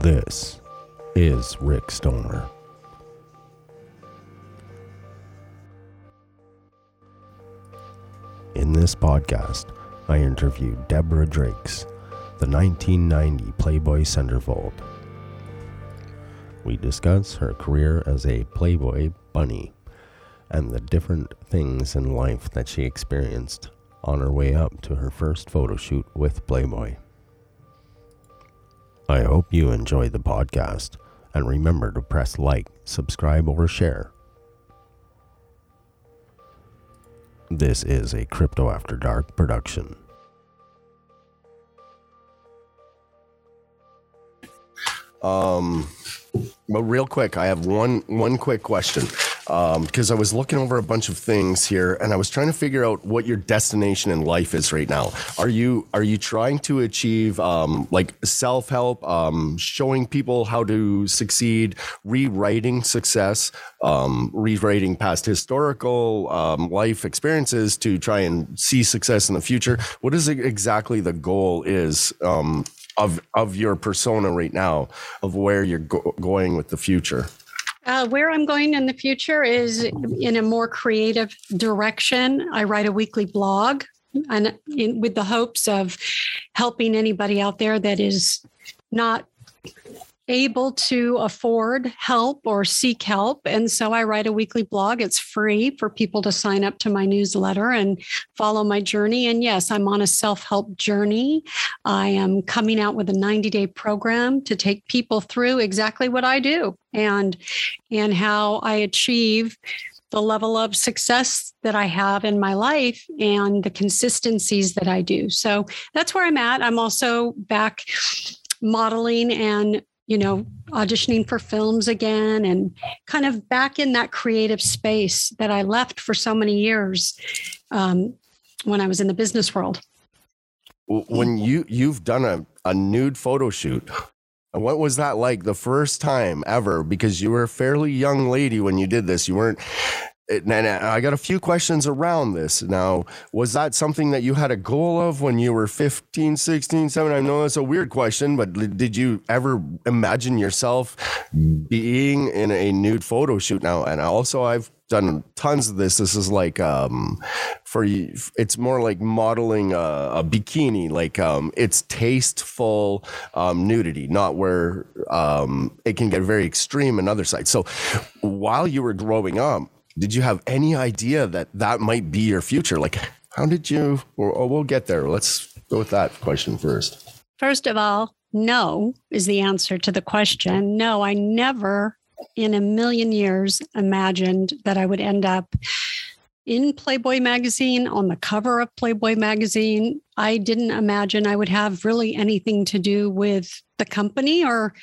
This is Rick Stoner. In this podcast, I interviewed Deborah Driggs, the 1990 Playboy centerfold. We discuss her career as a Playboy bunny and the different things in life that she experienced on her way up to her first photo shoot with Playboy. I hope you enjoy the podcast and remember to press like, subscribe, or share. This is a Crypto After Dark production. Um, but real quick, I have one one quick question because um, I was looking over a bunch of things here, and I was trying to figure out what your destination in life is right now. Are you are you trying to achieve um, like self help, um, showing people how to succeed, rewriting success, um, rewriting past historical um, life experiences to try and see success in the future? What is exactly the goal is? Um, of of your persona right now of where you're go- going with the future uh, where I'm going in the future is in a more creative direction. I write a weekly blog and in, with the hopes of helping anybody out there that is not able to afford help or seek help. And so I write a weekly blog. It's free for people to sign up to my newsletter and follow my journey. And yes, I'm on a self help journey. I am coming out with a 90 day program to take people through exactly what I do and, and how I achieve the level of success that I have in my life and the consistencies that I do. So that's where I'm at. I'm also back modeling and you know, auditioning for films again and kind of back in that creative space that I left for so many years um, when I was in the business world. When you you've done a, a nude photo shoot, what was that like the first time ever? Because you were a fairly young lady when you did this. You weren't and I got a few questions around this. Now, was that something that you had a goal of when you were 15, 16, 17? I know that's a weird question, but did you ever imagine yourself being in a nude photo shoot now? And also, I've done tons of this. This is like um, for you, it's more like modeling a, a bikini. Like um, it's tasteful um, nudity, not where um, it can get very extreme in other sites. So while you were growing up, did you have any idea that that might be your future? Like, how did you, or, or we'll get there. Let's go with that question first. First of all, no is the answer to the question. No, I never in a million years imagined that I would end up in Playboy magazine, on the cover of Playboy magazine. I didn't imagine I would have really anything to do with the company or,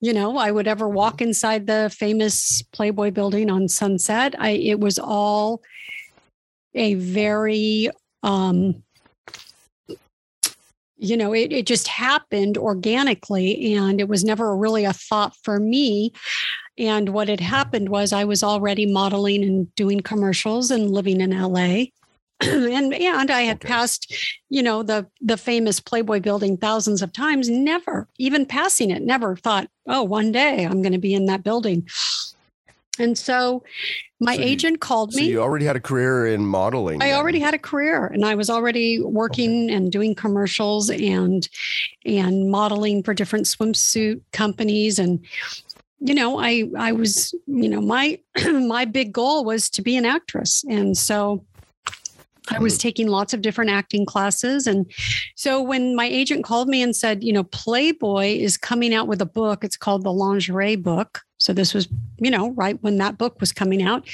you know, I would ever walk inside the famous Playboy building on Sunset. I, it was all a very, um, you know, it, it just happened organically and it was never really a thought for me. And what had happened was I was already modeling and doing commercials and living in LA. and and I had okay. passed, you know, the the famous Playboy building thousands of times, never even passing it, never thought, oh, one day I'm going to be in that building. And so my so agent you, called so me. You already had a career in modeling. I then. already had a career and I was already working okay. and doing commercials and and modeling for different swimsuit companies and you know, I I was, you know, my my big goal was to be an actress. And so I was mm-hmm. taking lots of different acting classes. And so when my agent called me and said, you know, Playboy is coming out with a book, it's called the Lingerie Book. So this was, you know, right when that book was coming out.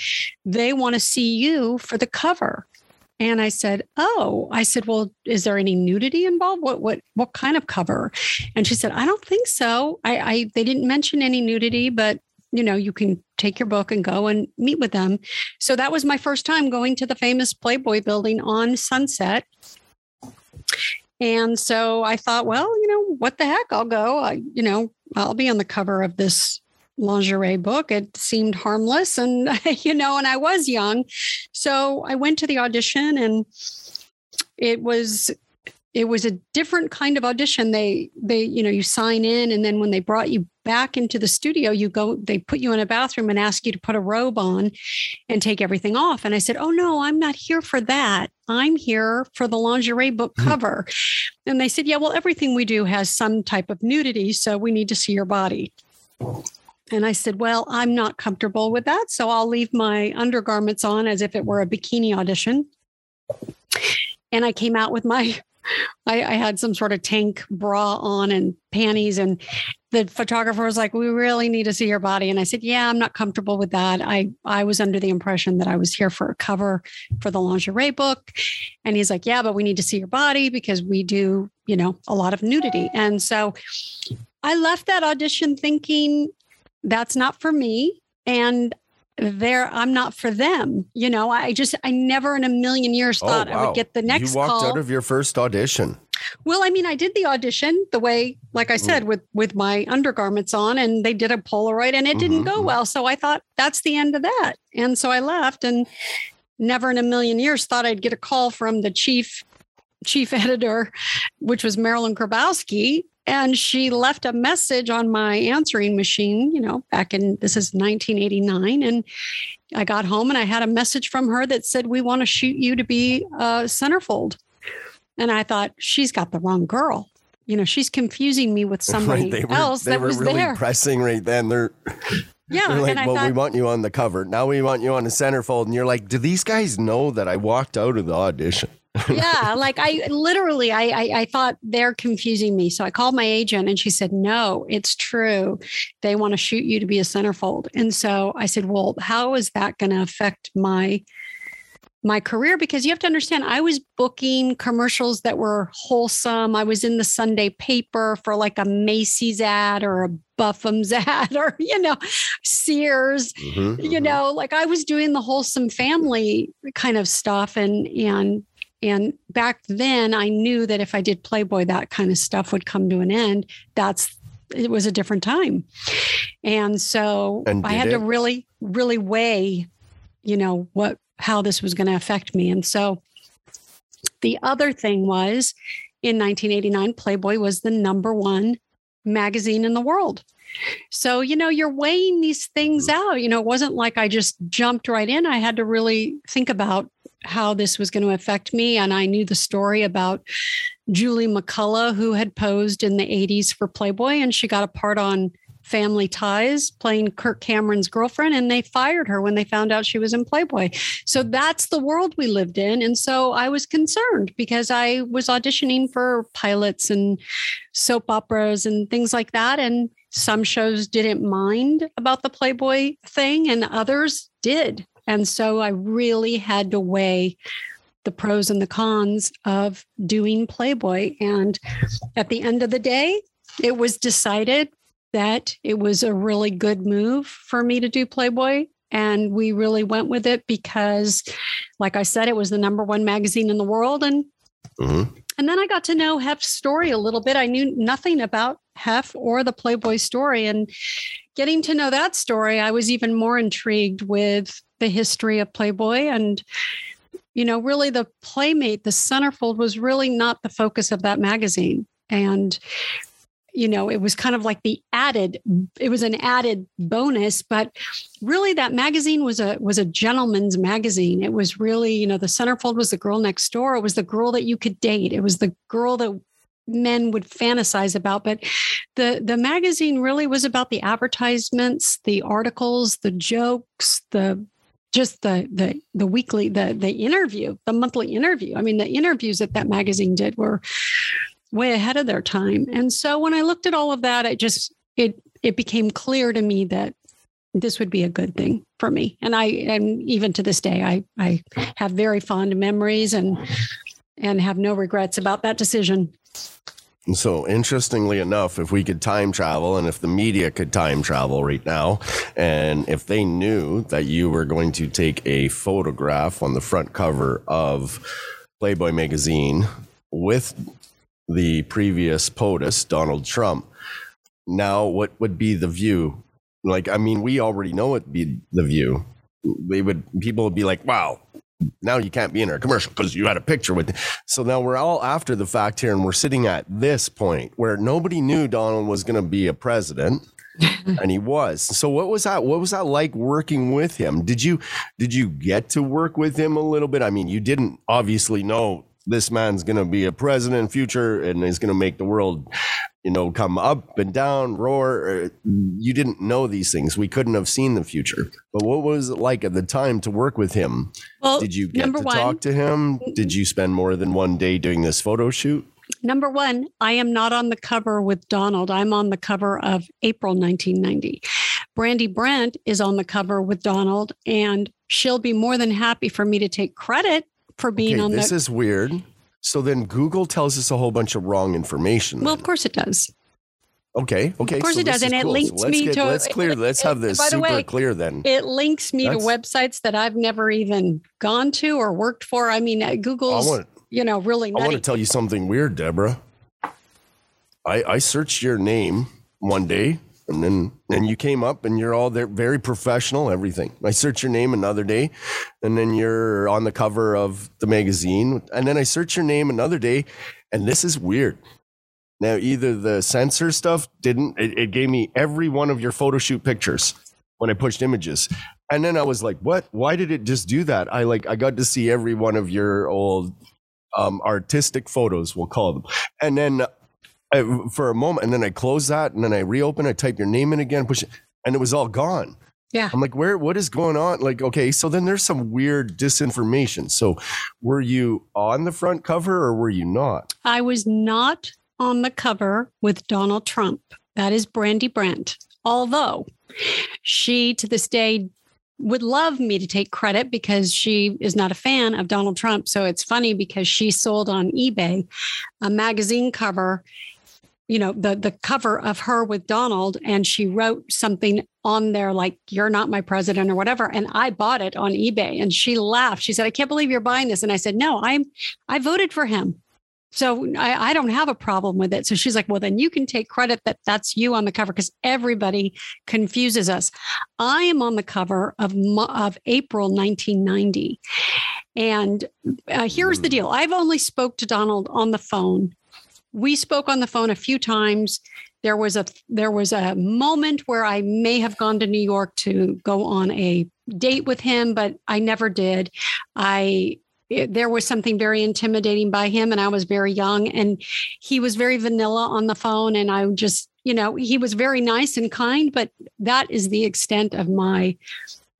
They want to see you for the cover. And I said, "Oh, I said, well, is there any nudity involved? What what what kind of cover?" And she said, "I don't think so. I, I they didn't mention any nudity, but you know, you can take your book and go and meet with them." So that was my first time going to the famous Playboy building on Sunset. And so I thought, well, you know, what the heck? I'll go. I, you know, I'll be on the cover of this lingerie book. It seemed harmless and, you know, and I was young. So I went to the audition and it was it was a different kind of audition they they you know you sign in and then when they brought you back into the studio you go they put you in a bathroom and ask you to put a robe on and take everything off and i said oh no i'm not here for that i'm here for the lingerie book Hmm. cover and they said yeah well everything we do has some type of nudity so we need to see your body and I said, Well, I'm not comfortable with that. So I'll leave my undergarments on as if it were a bikini audition. And I came out with my, I, I had some sort of tank bra on and panties. And the photographer was like, We really need to see your body. And I said, Yeah, I'm not comfortable with that. I, I was under the impression that I was here for a cover for the lingerie book. And he's like, Yeah, but we need to see your body because we do, you know, a lot of nudity. And so I left that audition thinking, that's not for me. And there i'm not for them you know? I just i never in a million years thought i would get the next Oh, You walked call. out of your first audition. well i mean i did the audition the way like i said with with my undergarments on and they did a polaroid and it didn't Mhm, go mhm. well. So i thought that's the end of that. And so i left and never in a million years thought i'd get a call from the chief chief editor which was marilyn grabowski and she left a message on my answering machine you know back in this is 1989 and i got home and i had a message from her that said we want to shoot you to be a centerfold and i thought she's got the wrong girl you know she's confusing me with somebody they were, else they that were was really there pressing right then. They're, yeah they're like, and i well, thought we want you on the cover. Now we want you on the centerfold. And you're like, do these guys know that I walked out of the audition? Yeah like i literally I, I i thought they're confusing me. So i called my agent and she said no it's true. They want to shoot you to be a centerfold. And so i said well how is that going to affect my my career? Because you have to understand i was booking commercials that were wholesome. I was in the sunday paper for like a macy's ad or a buffum's ad or you know sears Mhm, you mhm. know like i was doing the wholesome family kind of stuff and and and back then i knew that if i did playboy that kind of stuff would come to an end. That's it was a different time. And so And i had to really really weigh you know what how this was going to affect me. And so the other thing was in 1989 playboy was the number one magazine in the world. So, you know, you're weighing these things mm. out. You know, it wasn't like I just jumped right in. I had to really think about how this was going to affect me. And I knew the story about Julie McCullough, who had posed in the 80s for Playboy, and she got a part on Family Ties playing Kirk Cameron's girlfriend, and they fired her when they found out she was in Playboy. So that's the world we lived in. And so I was concerned because I was auditioning for pilots and soap operas and things like that. And some shows didn't mind about the Playboy thing, and others did. And so I really had to weigh the pros and the cons of doing Playboy. And at the end of the day, it was decided that it was a really good move for me to do Playboy. And we really went with it because, like I said, it was the number one magazine in the world. And Mhm. and then I got to know Hef's story a little bit. I knew nothing about Hef or the Playboy story. And getting to know that story, I was even more intrigued with the history of Playboy. And, you know, really the Playmate, the centerfold was really not the focus of that magazine. And, you know, it was kind of like the added, it was an added bonus, but really that magazine was a was a gentleman's magazine. It was really, you know, the centerfold was the girl next door. It was the girl that you could date. It was the girl that men would fantasize about. But the the magazine really was about the advertisements, the articles, the jokes, the just the the the weekly the the interview the monthly interview. I mean the interviews that that magazine did were way ahead of their time. And so when i looked at all of that it just it it became clear to me that this would be a good thing for me. And i and even to this day i i have very fond memories and and have no regrets about that decision So, interestingly enough, if we could time travel and if the media could time travel right now, and if they knew that you were going to take a photograph on the front cover of Playboy magazine with the previous POTUS, Donald Trump, now what would be the view? Like, I mean, we already know it'd be the view. They would, people would be like, wow, now you can't be in our commercial because you had a picture with. So now we're all after the fact here, and we're sitting at this point where nobody knew Donald was going to be a president. and he was. So what was that? What was that like working with him? Did you did you get to work with him a little bit? I mean, you didn't obviously know this man's going to be a president in future and is going to make the world you know come up and down roar uh, you didn't know these things we couldn't have seen the future but what was it like at the time to work with him Well, did you get to one- talk to him did you spend more than one day doing this photo shoot Number one, I am not on the cover with Donald. I'm on the cover of April 1990. Brandi Brandt is on the cover with Donald, and she'll be more than happy for me to take credit for being okay on this the. is weird so then google tells us a whole bunch of wrong information well, then. of course it does. okay okay of course so it does, and it cool. Links let's me get- to- let's clear let's have this super way, clear then It links me to websites that I've never even gone to or worked for. I mean, uh, i Google's, want you know, really I want nutty. to tell you something weird, Deborah. I, I searched your name one day and then and you came up and you're all there very professional, everything. I search your name another day and then you're on the cover of the magazine. And then I search your name another day, and this is weird. Now, either the censor stuff didn't, it, it gave me every one of your photo shoot pictures when I pushed images. And then I was like, what? Why did it just do that? I like, I got to see every one of your old um, artistic photos, we'll call them. And then I, for a moment, and then I close that, and then I reopen. I type your name in again, push it, and it was all gone. Yeah. I'm like, where? What is going on? Like, okay, so then there's some weird disinformation. So, were you on the front cover or were you not? I was not on the cover with Donald Trump. That is Brandi Brandt. Although she, to this day, would love me to take credit because she is not a fan of Donald Trump. So it's funny because she sold on eBay a magazine cover, you know, the the cover of her with Donald, and she wrote something on there like "You're not my president" or whatever. And I bought it on eBay, and she laughed. She said, "I can't believe you're buying this." And I said, "No, I'm I voted for him." So I, I don't have a problem with it. So she's like, well, then you can take credit that that's you on the cover because everybody confuses us. I am on the cover of, of April 1990. And uh, here's the deal. I've only spoke to Donald on the phone. We spoke on the phone a few times. There was a there was a moment where I may have gone to New York to go on a date with him, but I never did. I it- there was something very intimidating by him and i was very young and he was very vanilla on the phone and i just you know he was very nice and kind but that is the extent of my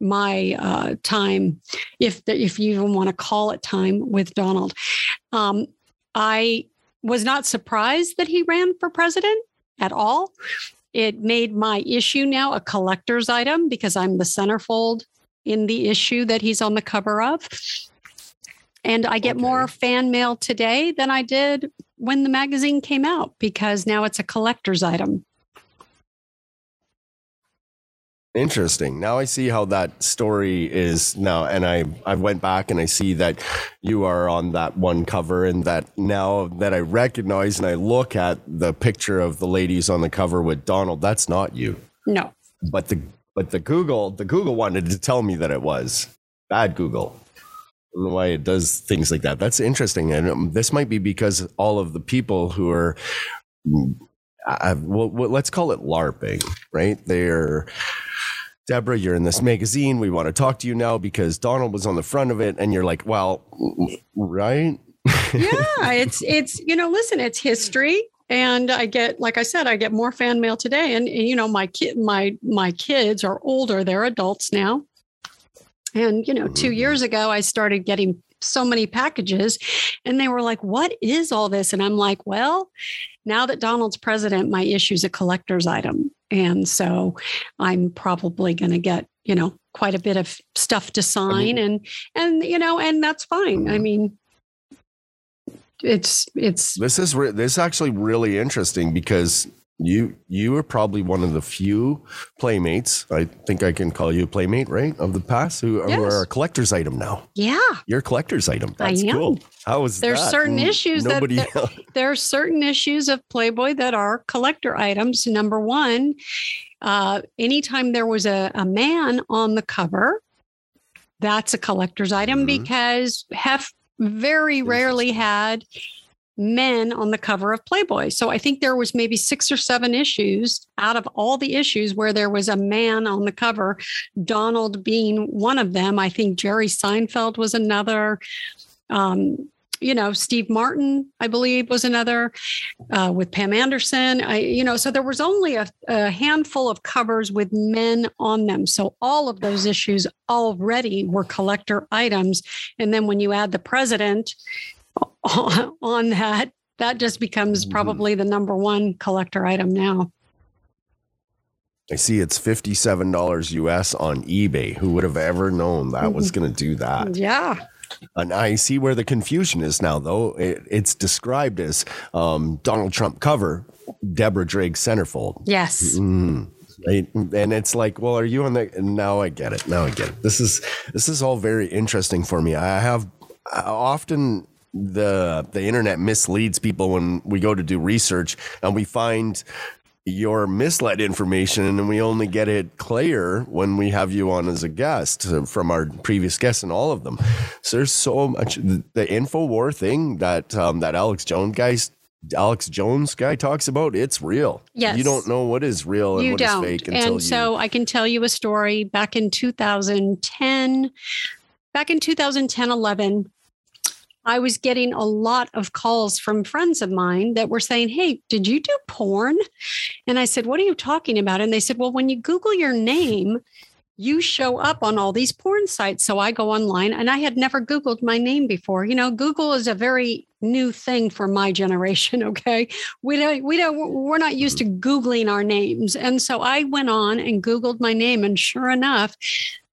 my uh, time if the, if you even want to call it time with donald um, i was not surprised that he ran for president at all. It made my issue now a collector's item because i'm the centerfold in the issue that he's on the cover of. And I get more fan mail today than I did when the magazine came out because now it's a collector's item. Interesting. Now I see how that story is now, and I I went back and I see that you are on that one cover, and that now that I recognize and I look at the picture of the ladies on the cover with Donald, that's not you. No. But the but the Google the Google wanted to tell me that it was bad Google. I don't know why it does things like that. That's interesting, and um, this might be because all of the people who are, mm, well, let's call it LARPing, right? They're Deborah, you're in this magazine. We want to talk to you now because Donald was on the front of it, and you're like, well, right? Yeah, it's it's you know, listen, it's history. And I get, like I said, I get more fan mail today. And, and you know, my kid, my my kids are older; they're adults now. And you know, two Mhm. years ago, I started getting so many packages, and they were like, "What is all this?" And I'm like, "Well, now that Donald's president, my issue's a collector's item, and so I'm probably going to get you know quite a bit of stuff to sign, and and you know, and that's fine. I Mhm. mean, it's it's This is re- this is actually really interesting because you you are probably one of the few playmates. I think I can call you a playmate, right? Of the past who, who are a collector's item now. yeah. You're a collector's item. I That's am. cool. How is There's that? There's certain N- issues that- there are certain issues of Playboy that are collector items. Number one, uh, anytime there was a, a man on the cover, that's a collector's item Mhm. because Hef very rarely had men on the cover of Playboy. So I think there was maybe six or seven issues out of all the issues where there was a man on the cover, Donald being one of them. I think Jerry Seinfeld was another. Um, you know, Steve Martin, I believe, was another uh, with Pam Anderson. I, you know, so there was only a, a handful of covers with men on them. So all of those issues already were collector items. And then when you add the president on, on that, that just becomes Mhm. probably the number one collector item now. I see it's fifty-seven dollars US on eBay. Who would have ever known that was going to do that? Yeah. And I see where the confusion is now, though. It, it's described as um, Donald Trump cover, Deborah Driggs centerfold. Yes. Mm, right? And it's like, well, are you on the? Now I get it. Now I get it. This is this is all very interesting for me. I have I often the the internet misleads people when we go to do research and we find your misled information and we only get it clear when we have you on as a guest from our previous guests and all of them so there's so much the info war thing that um, that alex jones guys alex jones guy talks about it's real Yes. you don't know what is real and you what is don't. fake until you and so I can tell you a story back in 2010, back in 2010, 11. I was getting a lot of calls from friends of mine that were saying, Hey, did you do porn? And I said, What are you talking about? And they said, Well, when you Google your name, you show up on all these porn sites. So I go online and I had never Googled my name before. You know, Google is a very new thing for my generation. Okay. We don't, we don't, we're not used to Googling our names. And so I went on and Googled my name. And sure enough,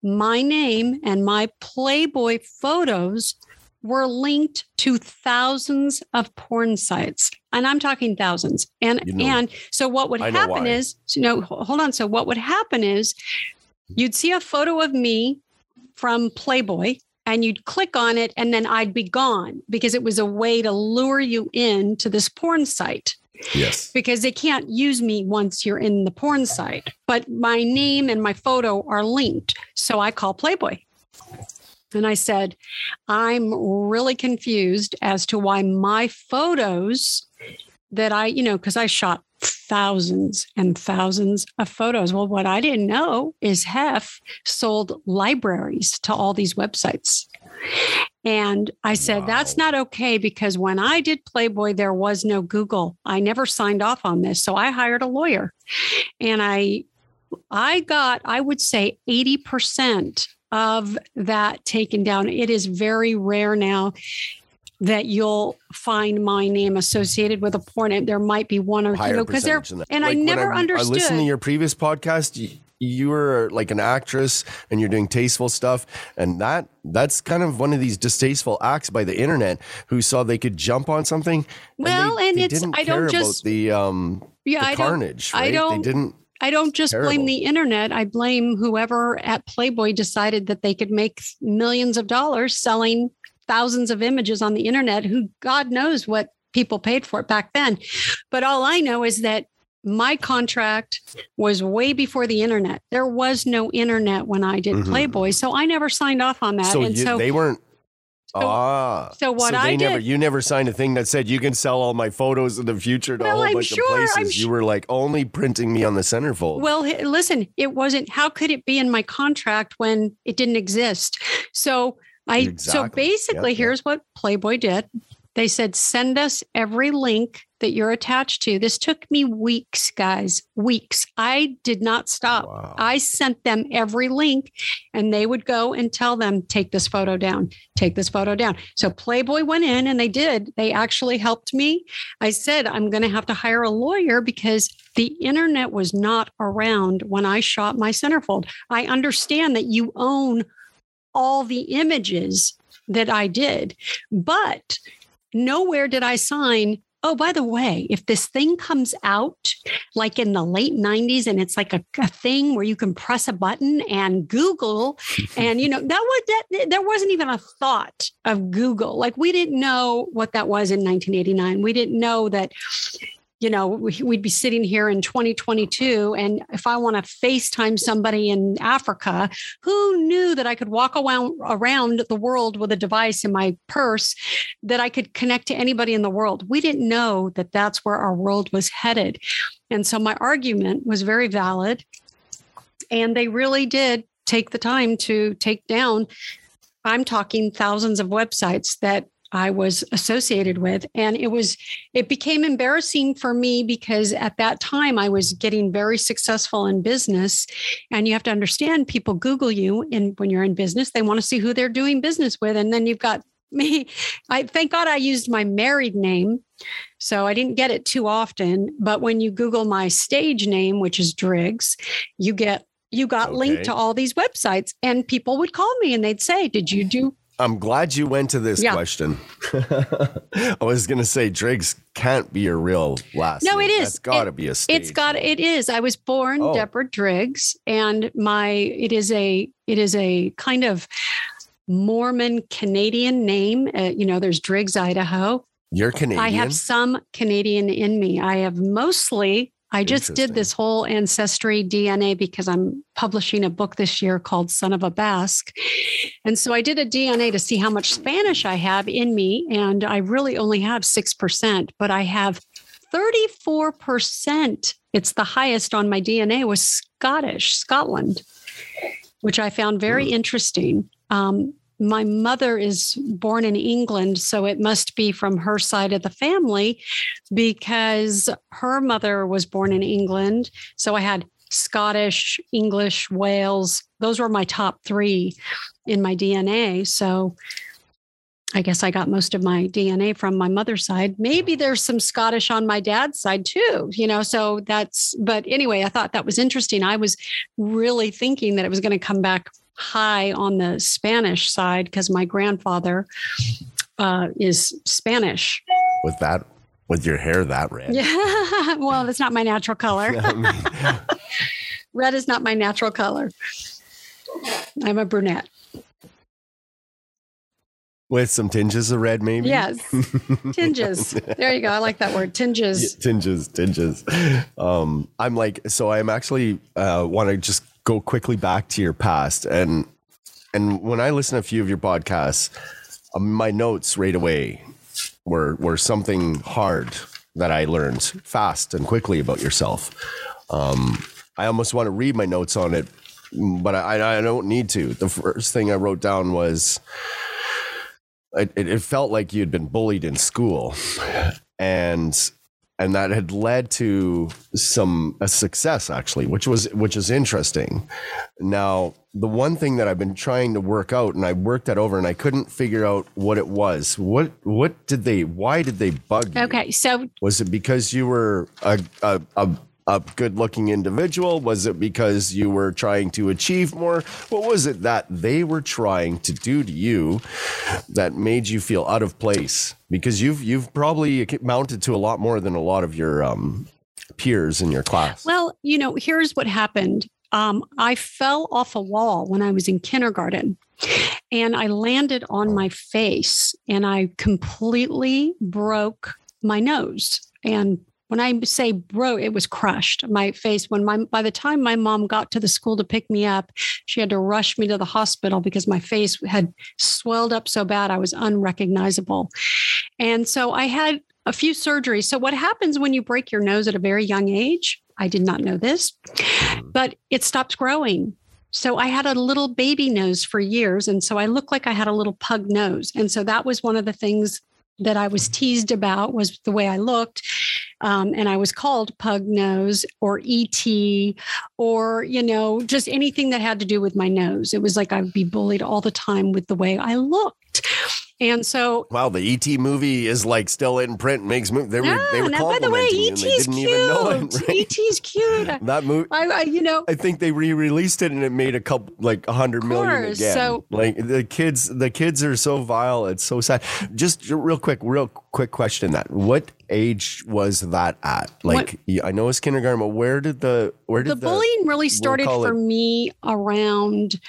my name and my Playboy photos were linked to thousands of porn sites. And I'm talking thousands. And You know- and so what would I happen is, you know, hold on. So what would happen is you'd see a photo of me from Playboy and you'd click on it and then I'd be gone because it was a way to lure you in to this porn site yes because they can't use me once you're in the porn site. But my name and my photo are linked. So I call Playboy. And I said, I'm really confused as to why my photos that I, you know, because I shot thousands and thousands of photos. Well, what I didn't know is Hef sold libraries to all these websites. And I said, that's not okay because when I did Playboy, there was no Google. I never signed off on this. So I hired a lawyer and I I got, I would say 80% of that taken down. It is very rare now that you'll find my name associated with a porn. There might be one or higher two because they're percentage than that. and I never I listened to your previous podcast. You, you were like an actress and you're doing tasteful stuff, and that that's kind of one of these distasteful acts by the internet who saw they could jump on something. Well, they, and they it's- I don't just- about the um yeah, the I don't carnage. I don't- They didn't. I don't just blame the internet. I blame whoever at Playboy decided that they could make millions of dollars selling thousands of images on the internet, who God knows what people paid for it back then. But all I know is that my contract was way before the internet. There was no internet when I did Mhm. Playboy. So I never signed off on that. So, and you, so they weren't. So- ah, so what they I never, did- you never signed a thing that said you can sell all my photos in the future to Well, a whole I'm bunch sure- of I'm places. you su- were like only printing me on the centerfold. Well, listen, it wasn't. How could it be in my contract when it didn't exist? So I. exactly. So basically, yeah. here's what Playboy did. They said, send us every link that you're attached to. This took me weeks, guys, weeks. I did not stop. Wow. I sent them every link and they would go and tell them, take this photo down, take this photo down. So Playboy went in and they did. They actually helped me. I said, I'm going to have to hire a lawyer because the internet was not around when I shot my centerfold. I understand that you own all the images that I did, but nowhere did I sign. Oh, by the way, if this thing comes out like in the late 90s and it's like a, a thing where you can press a button and Google, and you know, that was that there wasn't even a thought of Google. Like we didn't know what that was in 1989. We didn't know that you know, we'd be sitting here in 2022. And if I want to FaceTime somebody in Africa, who knew that I could walk around, the world with a device in my purse that I could connect to anybody in the world? We didn't know that that's where our world was headed. And so my argument was very valid. And they really did take the time to take down, I'm talking thousands of websites that I was associated with. And it was, it became embarrassing for me because at that time I was getting very successful in business. And you have to understand people Google you and when you're in business, they want to see who they're doing business with. And then you've got me. I thank God I used my married name. So I didn't get it too often. But when you Google my stage name, which is Driggs, you get you got okay. linked to all these websites and people would call me and they'd say, Did you do I'm glad you went to this yeah. question. I was going to say Driggs can't be your real last. Name. No, name. it is. It's got to be a stage. It's got. It is. I was born oh. Deborah Driggs, and my it is a it is a kind of Mormon Canadian name. Uh, you know, there's Driggs, Idaho. You're Canadian. I have some Canadian in me. I have mostly I just did this whole ancestry DNA because I'm publishing a book this year called Son of a Basque. And so I did a DNA to see how much Spanish I have in me. And I really only have 6%, but I have 34%. It's the highest on my DNA was Scottish, Scotland, which I found very mm. interesting. Um, my mother is born in England, so it must be from her side of the family because her mother was born in England. So I had Scottish, English, Wales. Those were my top three in my DNA. So I guess I got most of my DNA from my mother's side. Maybe there's some Scottish on my dad's side too, you know. So that's, but anyway, I thought that was interesting. I was really thinking that it was going to come back high on the Spanish side because my grandfather uh, is Spanish. With that, with your hair that red. Yeah. well, that's not my natural color. red is not my natural color. I'm a brunette. With some tinges of red, maybe? Yes. tinges. There you go. I like that word. Tinges. Yeah, tinges, tinges. Um, I'm like, so I'm actually uh, want to just go quickly back to your past and and when I listen to a few of your podcasts, um, my notes right away were were something hard that I learned fast and quickly about yourself. Um, I almost want to read my notes on it, but I, I don't need to. The first thing I wrote down was it, it felt like you'd been bullied in school, and and that had led to some a success actually which was which is interesting. Now the one thing that i've been trying to work out and i worked that over and i couldn't figure out what it was. What what did they why did they bug you? Okay so was it because you were a, a, a a good looking individual? Was it because you were trying to achieve more? What was it that they were trying to do to you that made you feel out of place? Because you've you've probably mounted to a lot more than a lot of your um, peers in your class. Well, you know, here's what happened. Um, I fell off a wall when I was in kindergarten and I landed on my face and I completely broke my nose and when I say broke, it was crushed. My face, when my by the time my mom got to the school to pick me up, she had to rush me to the hospital because my face had swelled up so bad I was unrecognizable. And so I had a few surgeries. So what happens when you break your nose at a very young age? I did not know this, mm-hmm. but it stops growing. So I had a little baby nose for years. And so I looked like I had a little pug nose. And so that was one of the things that I was teased about was the way I looked. Um, and I was called pug nose or ET or, you know, just anything that had to do with my nose. It was like I'd be bullied all the time with the way I looked. And so, wow, the ET movie is like still in print. Makes movie. They were, yeah, they were by the way, ET's cute. It, right? ET's cute. that movie, I, I, you know, I think they re-released it and it made a couple, like a hundred million again. So, like the kids, the kids are so vile. It's so sad. Just real quick, real quick question: that what age was that at? Like, what, I know it's kindergarten, but where did the where did the, the bullying really started for it? me around?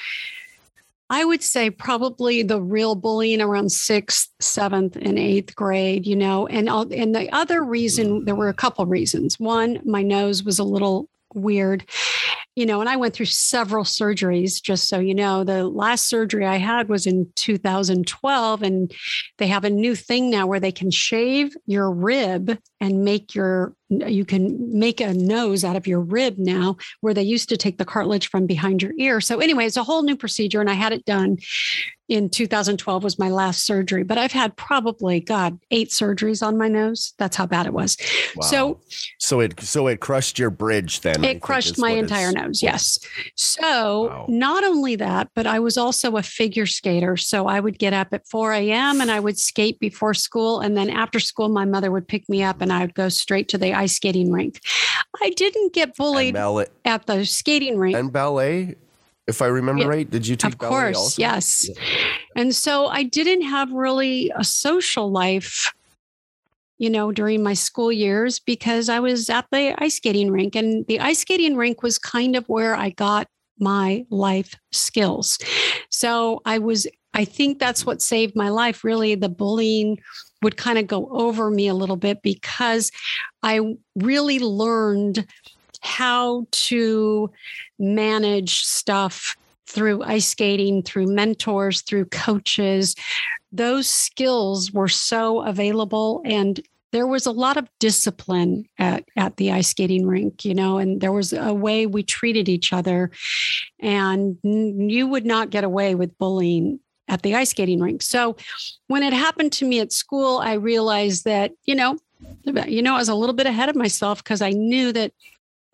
I would say probably the real bullying around sixth, seventh, and eighth grade, you know, and all, and the other reason mm. there were a couple reasons. One, my nose was a little weird you know, and I went through several surgeries, just so you know. The last surgery I had was in 2012, and they have a new thing now where they can shave your rib and make your you can make a nose out of your rib now where they used to take the cartilage from behind your ear. So anyway it's a whole new procedure and i had it done in 2012 was my last surgery but i've had probably god eight surgeries on my nose. That's how bad it was. Wow. so so it so it crushed your bridge then it crushed my entire nose yes. So wow. not only that but i was also a figure skater. So i would get up at 4 a.m and i would skate before school and then after school my mother would pick me up and I would go straight to the ice skating rink. I didn't get bullied at the skating rink. And ballet, if I remember right. Did you take ballet? of course, also? yes. Yeah. And so I didn't have really a social life, you know, during my school years because I was at the ice skating rink. And the ice skating rink was kind of where I got my life skills. So I was, I think that's what saved my life, really. The bullying would kind of go over me a little bit because I really learned how to manage stuff through ice skating, through mentors, through coaches. Those skills were so available and there was a lot of discipline at, at the ice skating rink, you know, and there was a way we treated each other. And you would not get away with bullying at the ice skating rink. So when it happened to me at school, I realized that, you know, you know, I was a little bit ahead of myself because I knew that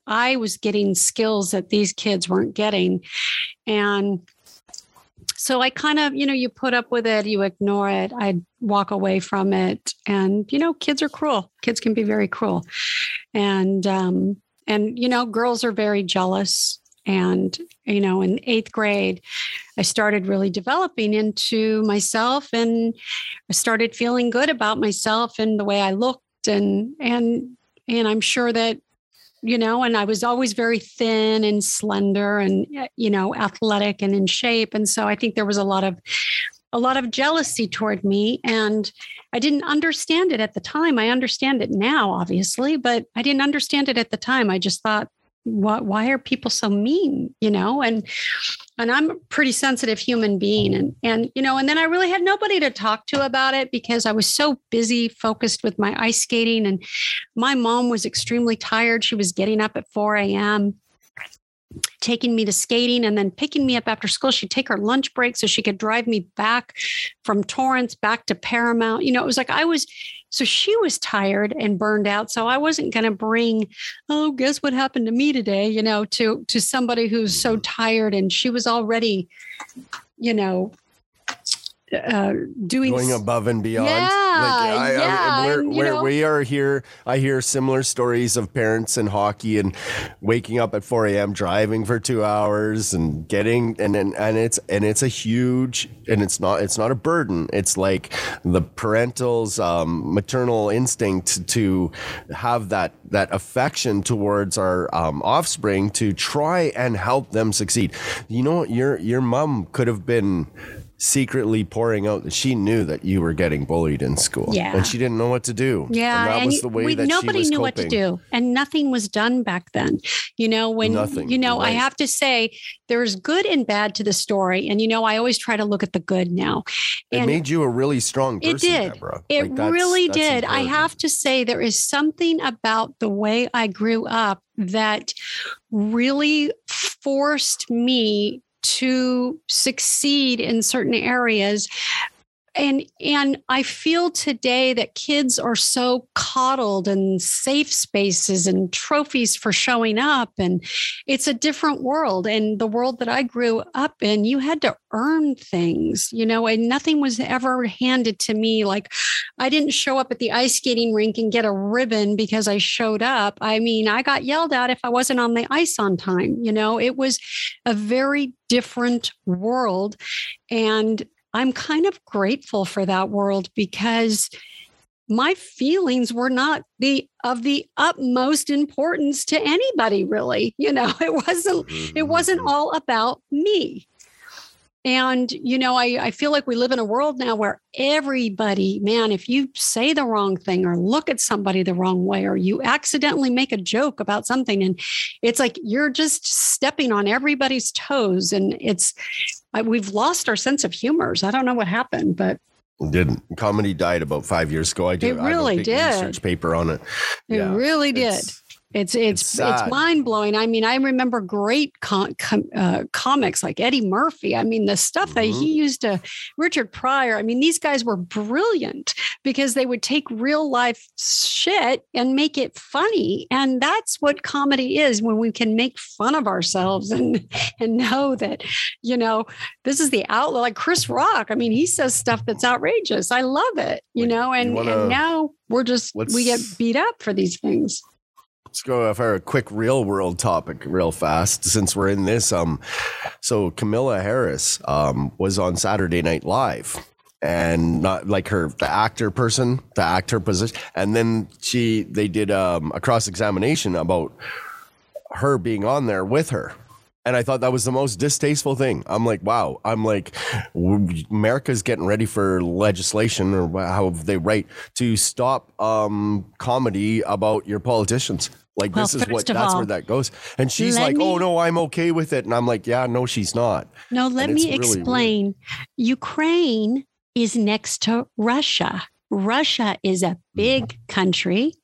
I was getting skills that these kids weren't getting. And so I kind of, you know, you put up with it, you ignore it, I'd walk away from it. And, you know, kids are cruel. Kids can be very cruel. And, um, and, you know, girls are very jealous. And, you know, in eighth grade, I started really developing into myself and I started feeling good about myself and the way I looked and and and I'm sure that you know and I was always very thin and slender and eh, you know athletic and in shape and so I think there was a lot of a lot of jealousy toward me and I didn't understand it at the time. I understand it now obviously, but I didn't understand it at the time. I just thought why, why are people so mean you know and and i'm a pretty sensitive human being and and you know and then i really had nobody to talk to about it because i was so busy focused with my ice skating and my mom was extremely tired she was getting up at 4 a.m taking me to skating and then picking me up after school. She'd take her lunch break so she could drive me back from Torrance back to Paramount. You know, it was like I was so she was tired and burned out. So I wasn't going to bring, oh, guess what happened to me today, you know, to to somebody who's so mm-hmm. tired and she was already, you know, uh, doing going above and beyond. Yeah, like I, yeah. I, we're, we're, we are here. I hear similar stories of parents in hockey and waking up at 4 a.m., driving for two hours, and getting and and, and it's and it's a huge and it's not it's not a burden. It's like the parental's um, maternal instinct to have that that affection towards our um, offspring to try and help them succeed. You know, your your mom could have been secretly pouring out that she knew that you were getting bullied in school. Yeah. And she didn't know what to do. Yeah. And that and was the way we, that nobody knew coping. what to do. And nothing was done back then. You know, when nothing, you know, right. I have to say there's good and bad to the story. And you know, I always try to look at the good now. And it made you a really strong person. It did. Deborah. It like that's, really that's did. Important. I have to say there is something about the way I grew up that really forced me to succeed in certain areas and and i feel today that kids are so coddled and safe spaces and trophies for showing up and it's a different world. And the world that i grew up in you had to earn things you know and nothing was ever handed to me. Like i didn't show up at the ice skating rink and get a ribbon because i showed up. I mean i got yelled at if i wasn't on the ice on time you know? It was a very different world. And I'm kind of grateful for that world because my feelings were not the of the utmost importance to anybody really you know it wasn't it wasn't mm-hmm. all about me And, you know, I, I feel like we live in a world now where everybody, man, if you say the wrong thing or look at somebody the wrong way, or you accidentally make a joke about something, and it's like you're just stepping on everybody's toes. And it's, we've lost our sense of humors. I don't know what happened, but didn't comedy died about five years ago. I did. It really did. Research paper on it. It yeah, really did. It's it's it's, it's mind blowing. I mean, I remember great com- com- uh, comics like Eddie Murphy. I mean, the stuff mm-hmm. that he used to Richard Pryor. I mean, these guys were brilliant because they would take real life shit and make it funny, and that's what comedy is when we can make fun of ourselves and and know that you know this is the outlet. Like Chris Rock. I mean, he says stuff that's outrageous. I love it. You know, and you wanna, and now we're just we get beat up for these things. Let's go for a quick real world topic real fast since we're in this. Um, so Kamala Harris um, was on Saturday Night Live and not like her the actor person the actor position and then she they did um, a cross examination about her being on there with her and I thought that was the most distasteful thing. I'm like, wow. I'm like, America's getting ready for legislation or how they write to stop um, comedy about your politicians. Like well, this is what that's all, where that goes. And she's like, me, "Oh no, I'm okay with it." And I'm like, "Yeah, no, she's not." No, let me explain. Ukraine is next to Russia. Russia is a big mm-hmm. country.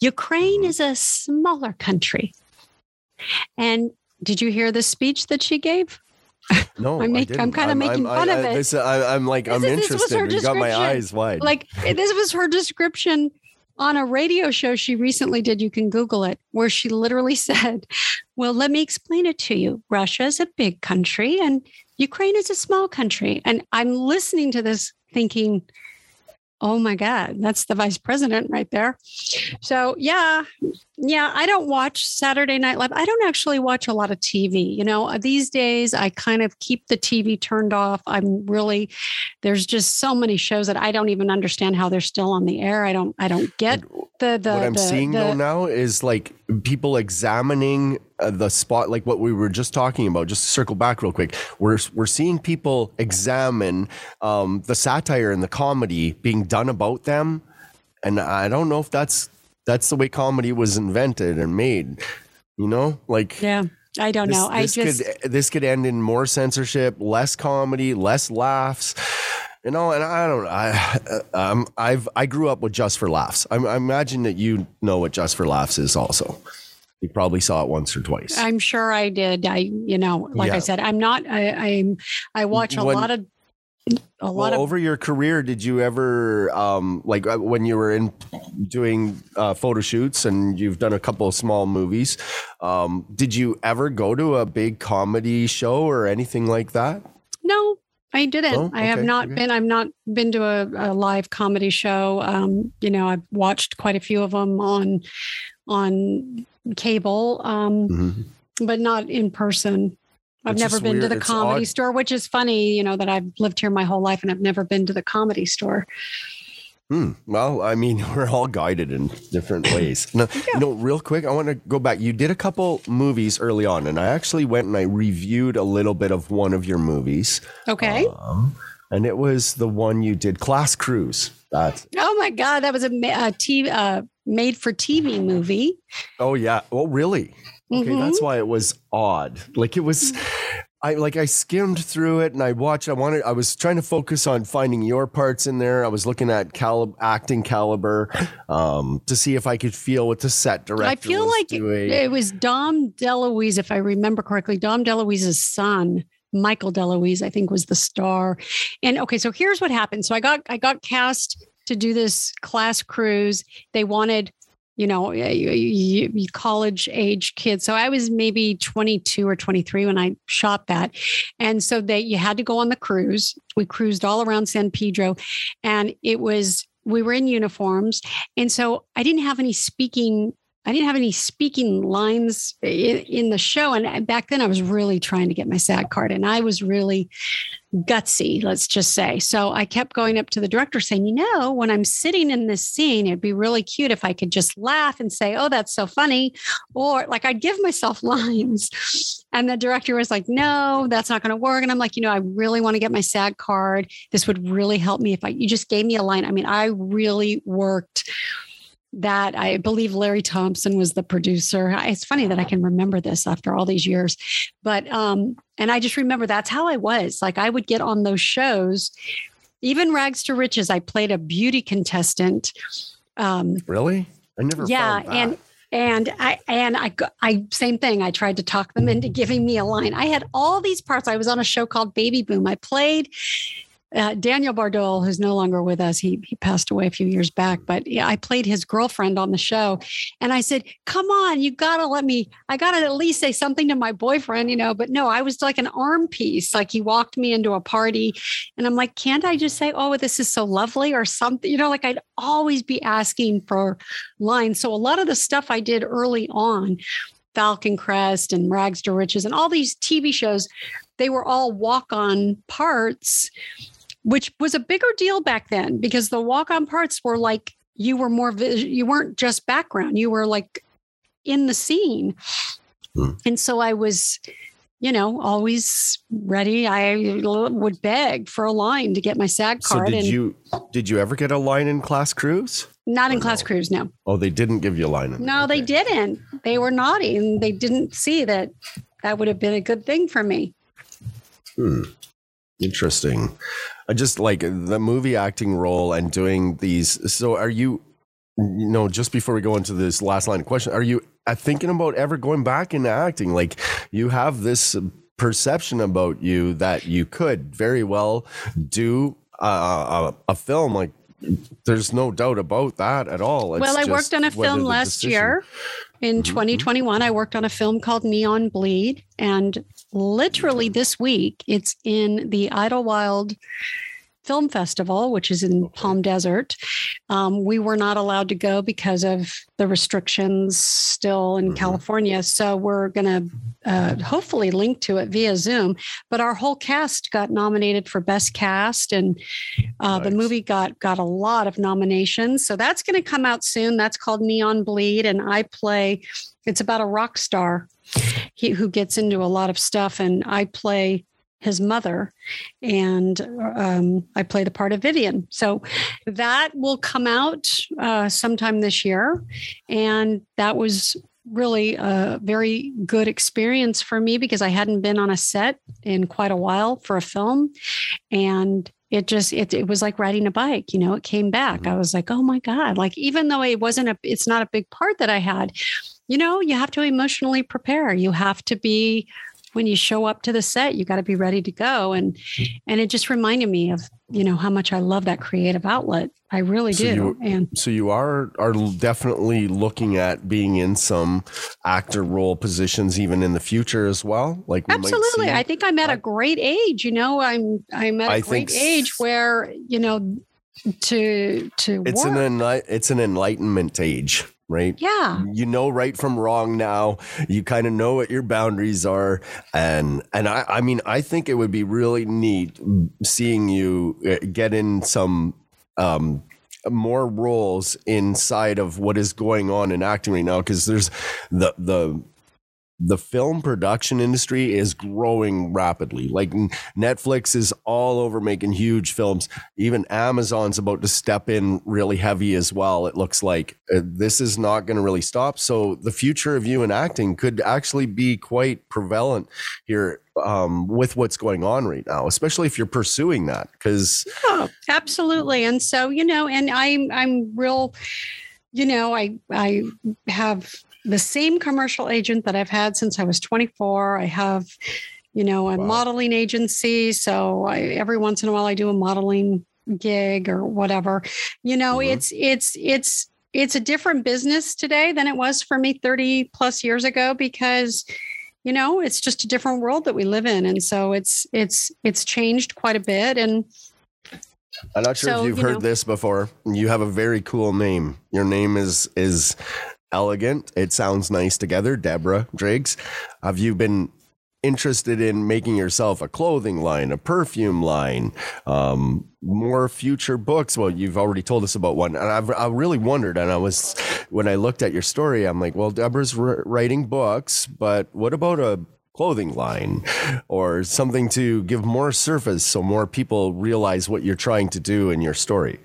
Ukraine is a smaller country. And did you hear the speech that she gave? No, I'm, make, I'm kind of making I'm, fun I, of it. I, am like, this I'm is, interested. You got my eyes wide. Like this was her description on a radio show she recently did. You can Google it, where she literally said, "Well, let me explain it to you. Russia is a big country, and Ukraine is a small country." And I'm listening to this, thinking, Oh my God, that's the vice president right there. So, yeah, yeah, I don't watch Saturday Night Live. I don't actually watch a lot of TV. You know, these days I kind of keep the TV turned off. I'm really, there's just so many shows that I don't even understand how they're still on the air. I don't, I don't get the, the, what I'm the, seeing the, though now is like people examining uh, the spot, like what we were just talking about. Just circle back real quick, we're we're seeing people examine um, the satire and the comedy being done about them, and I don't know if that's that's the way comedy was invented and made. You know, like yeah. I don't this, know. I just could this could end in more censorship, less comedy, less laughs you know, and I don't, I, um, I've, I grew up with Just for Laughs. I, I imagine that you know what Just for Laughs is also. You probably saw it once or twice. I'm sure I did. I, you know, like yeah. I said, I'm not. I, I'm. I watch a when, lot of. A lot well, of over your career, did you ever, um, like uh, when you were in doing uh, photo shoots and you've done a couple of small movies, um, did you ever go to a big comedy show or anything like that? I didn't. Oh, okay, I have not okay. been. I've not been to a, a live comedy show. Um, you know, I've watched quite a few of them on on cable, um, mm-hmm. but not in person. I've it's never been weird. to the it's comedy odd. store, which is funny. You know that I've lived here my whole life and I've never been to the comedy store. Hmm. Well, I mean, we're all guided in different ways. Now, yeah. you know, real quick, I want to go back. You did a couple movies early on, and I actually went and I reviewed a little bit of one of your movies. Okay. Um, and it was the one you did, Class Cruise. That. Oh my God, that was a, a TV, uh, made for TV movie. Oh yeah. Oh really? Okay, mm-hmm. that's why it was odd. Like it was. I like I skimmed through it and I watched. I wanted. I was trying to focus on finding your parts in there. I was looking at calib- acting caliber um, to see if I could feel what the set director. I feel like doing. it was Dom DeLuise, if I remember correctly. Dom DeLuise's son, Michael DeLuise, I think, was the star. And okay, so here's what happened. So I got I got cast to do this class cruise. They wanted you know, college age kids. So I was maybe 22 or 23 when I shot that. And so they, you had to go on the cruise. We cruised all around San Pedro and it was, we were in uniforms. And so I didn't have any speaking I didn't have any speaking lines in, in, the show. And uh, back then I was really trying to get my SAG card and I was really gutsy, let's just say. So I kept going up to the director saying, you know, when I'm sitting in this scene, it'd be really cute if I could just laugh and say, oh, that's so funny. Or like I'd give myself lines. And the director was like, no, that's not going to work. And I'm like, you know, I really want to get my SAG card. This would really help me if I, you just gave me a line. I mean, I really worked that I believe Larry Thompson was the producer. It's funny that I can remember this after all these years. But um and I just remember that's how I was. Like I would get on those shows even Rags to Riches I played a beauty contestant. Um Really? I never Yeah, and and I and I I same thing. I tried to talk them into giving me a line. I had all these parts. I was on a show called Baby Boom. I played uh, Daniel Bardol, who's no longer with us, he he passed away a few years back. But yeah, I played his girlfriend on the show, and I said, "Come on, you gotta let me. I gotta at least say something to my boyfriend, you know." But no, I was like an arm piece. Like he walked me into a party, and I'm like, "Can't I just say, oh, this is so lovely,' or something?" You know, like I'd always be asking for lines. So a lot of the stuff I did early on. Falcon Crest and Rags to Riches and all these TV shows, they were all walk on parts which was a bigger deal back then because the walk on parts were like you were more you weren't just background you were like in the scene. Hmm. and so i was you know always ready. I would beg for a line to get my sag card so did you did you ever get a line in class cruise? Not in class no? cruise no. Oh they didn't give you a line no okay. they didn't. They were naughty and they didn't see that that would have been a good thing for me. Hmm. Interesting just like the movie acting role and doing these. So, are you, you know, just before we go into this last line of question, are you uh, thinking about ever going back into acting? Like, you have this perception about you that you could very well do a, a, a film like there's no doubt about that at all. It's well, I worked on a film last decision. year in mm-hmm. 2021. I worked on a film called Neon Bleed, and literally this week, it's in the Idyllwild Film Festival, which is in Palm Desert. Um, we were not allowed to go because of the restrictions still in mm-hmm. California. So we're going to uh, hopefully link to it via Zoom. But our whole cast got nominated for Best Cast, and uh, nice. the movie got got a lot of nominations. So that's going to come out soon. That's called Neon Bleed, and I play. It's about a rock star he, who gets into a lot of stuff, and I play his mother, and um, I play the part of Vivian. So that will come out uh, sometime this year, and that was really a very good experience for me because I hadn't been on a set in quite a while for a film, and it just it, it was like riding a bike you know it came back i mm-hmm. was like oh my god like even though it wasn't a it's not a big part that i had you know you have to emotionally prepare. You have to be when you show up to the set you got to be ready to go. And mm-hmm. and it just reminded me of you know how much i love that creative outlet. I really so do. you, and so you are are definitely looking at being in some actor role positions even in the future as well? Like we absolutely. i think i'm at a great age you know i'm i'm at a I great age where you know to to it's work. an it's an enlightenment age right? Yeah. You know right from wrong now. You kind of know what your boundaries are. And and I I mean I think it would be really neat seeing you uh, get in some um more roles inside of what is going on in acting right now because there's the the the film production industry is growing rapidly. Like Netflix is all over making huge films. Even Amazon's about to step in really heavy as well. It looks like uh, this is not going to really stop. So the future of you in acting could actually be quite prevalent here um, with what's going on right now, especially if you're pursuing that. Because absolutely, and so you know, and I'm I'm real. You know, I I have the same commercial agent that I've had since I was 24. I have, you know, a wow. modeling agency. So I, every once in a while I do a modeling gig or whatever. You know, mm-hmm. it's, it's, it's, it's a different business today than it was for me 30 plus years ago because you know it's just a different world that we live in and so it's it's it's changed quite a bit and I'm not sure so, if you've you heard know, this before. You have a very cool name. Your name is is elegant. It sounds nice together. Deborah Driggs, have you been interested in making yourself a clothing line, a perfume line, um, more future books? Well, you've already told us about one, and I've I really wondered. And I was when I looked at your story, I'm like, well, Deborah's writing books, but what about a clothing line or something to give more surface so more people realize what you're trying to do in your story?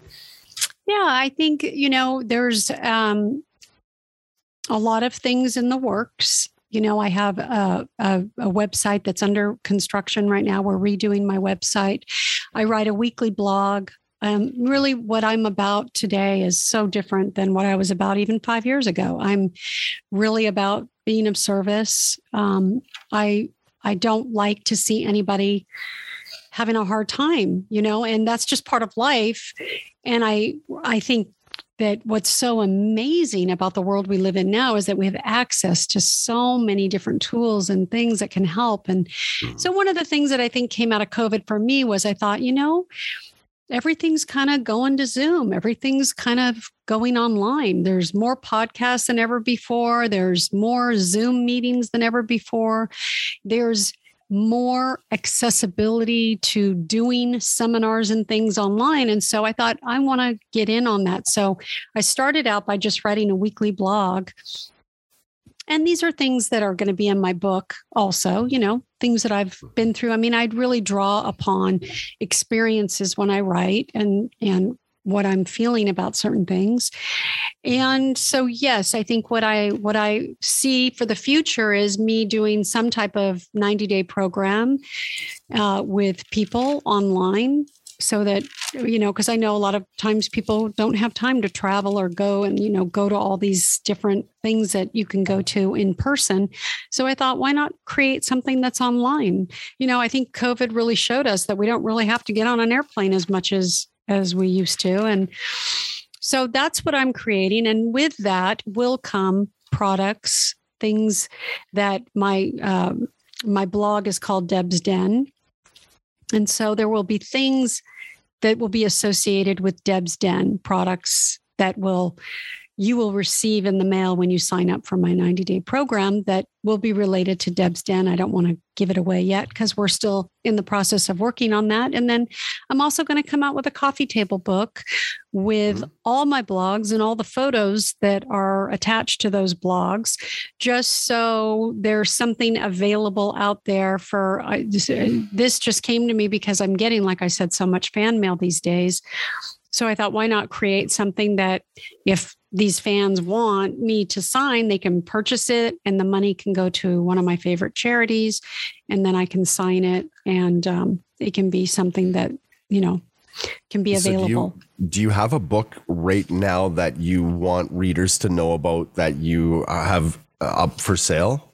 Yeah, I think you know there's um, a lot of things in the works you know, I have a, a, a, website that's under construction right now. We're redoing my website. I write a weekly blog. Um, really, what I'm about today is so different than what I was about even five years ago. I'm really about being of service. Um, I I don't like to see anybody having a hard time, you know, and that's just part of life. And I I think that what's so amazing about the world we live in now is that we have access to so many different tools and things that can help. And mm-hmm. so, one of the things that I think came out of COVID for me was I thought, you know, everything's kind of going to Zoom, everything's kind of going online. There's more podcasts than ever before, there's more Zoom meetings than ever before. There's more accessibility to doing seminars and things online. And so I thought, I want to get in on that. So I started out by just writing a weekly blog. And these are things that are going to be in my book also, you know, things that I've been through. I mean, I'd really draw upon experiences when I write and and what I'm feeling about certain things. And so yes, I think what I what I see for the future is me doing some type of 90 day program uh, with people online so that you know because i know a lot of times people don't have time to travel or go and you know go to all these different things that you can go to in person so i thought why not create something that's online you know i think covid really showed us that we don't really have to get on an airplane as much as as we used to. And so that's what I'm creating. And with that will come products, things that my um, my blog is called Deb's Den. And so there will be things that will be associated with Deb's Den products that will you will receive in the mail when you sign up for my 90 day program that will be related to Deb's Den. I don't want to give it away yet because we're still in the process of working on that. And then I'm also going to come out with a coffee table book with mm-hmm. all my blogs and all the photos that are attached to those blogs, just so there's something available out there for uh, this just came to me because I'm getting, like I said, so much fan mail these days. So I thought, why not create something that if these fans want me to sign, they can purchase it and the money can go to one of my favorite charities. And then I can sign it and um, it can be something that, you know, can be available. So do, you, do you have a book right now that you want readers to know about that you have uh, up for sale?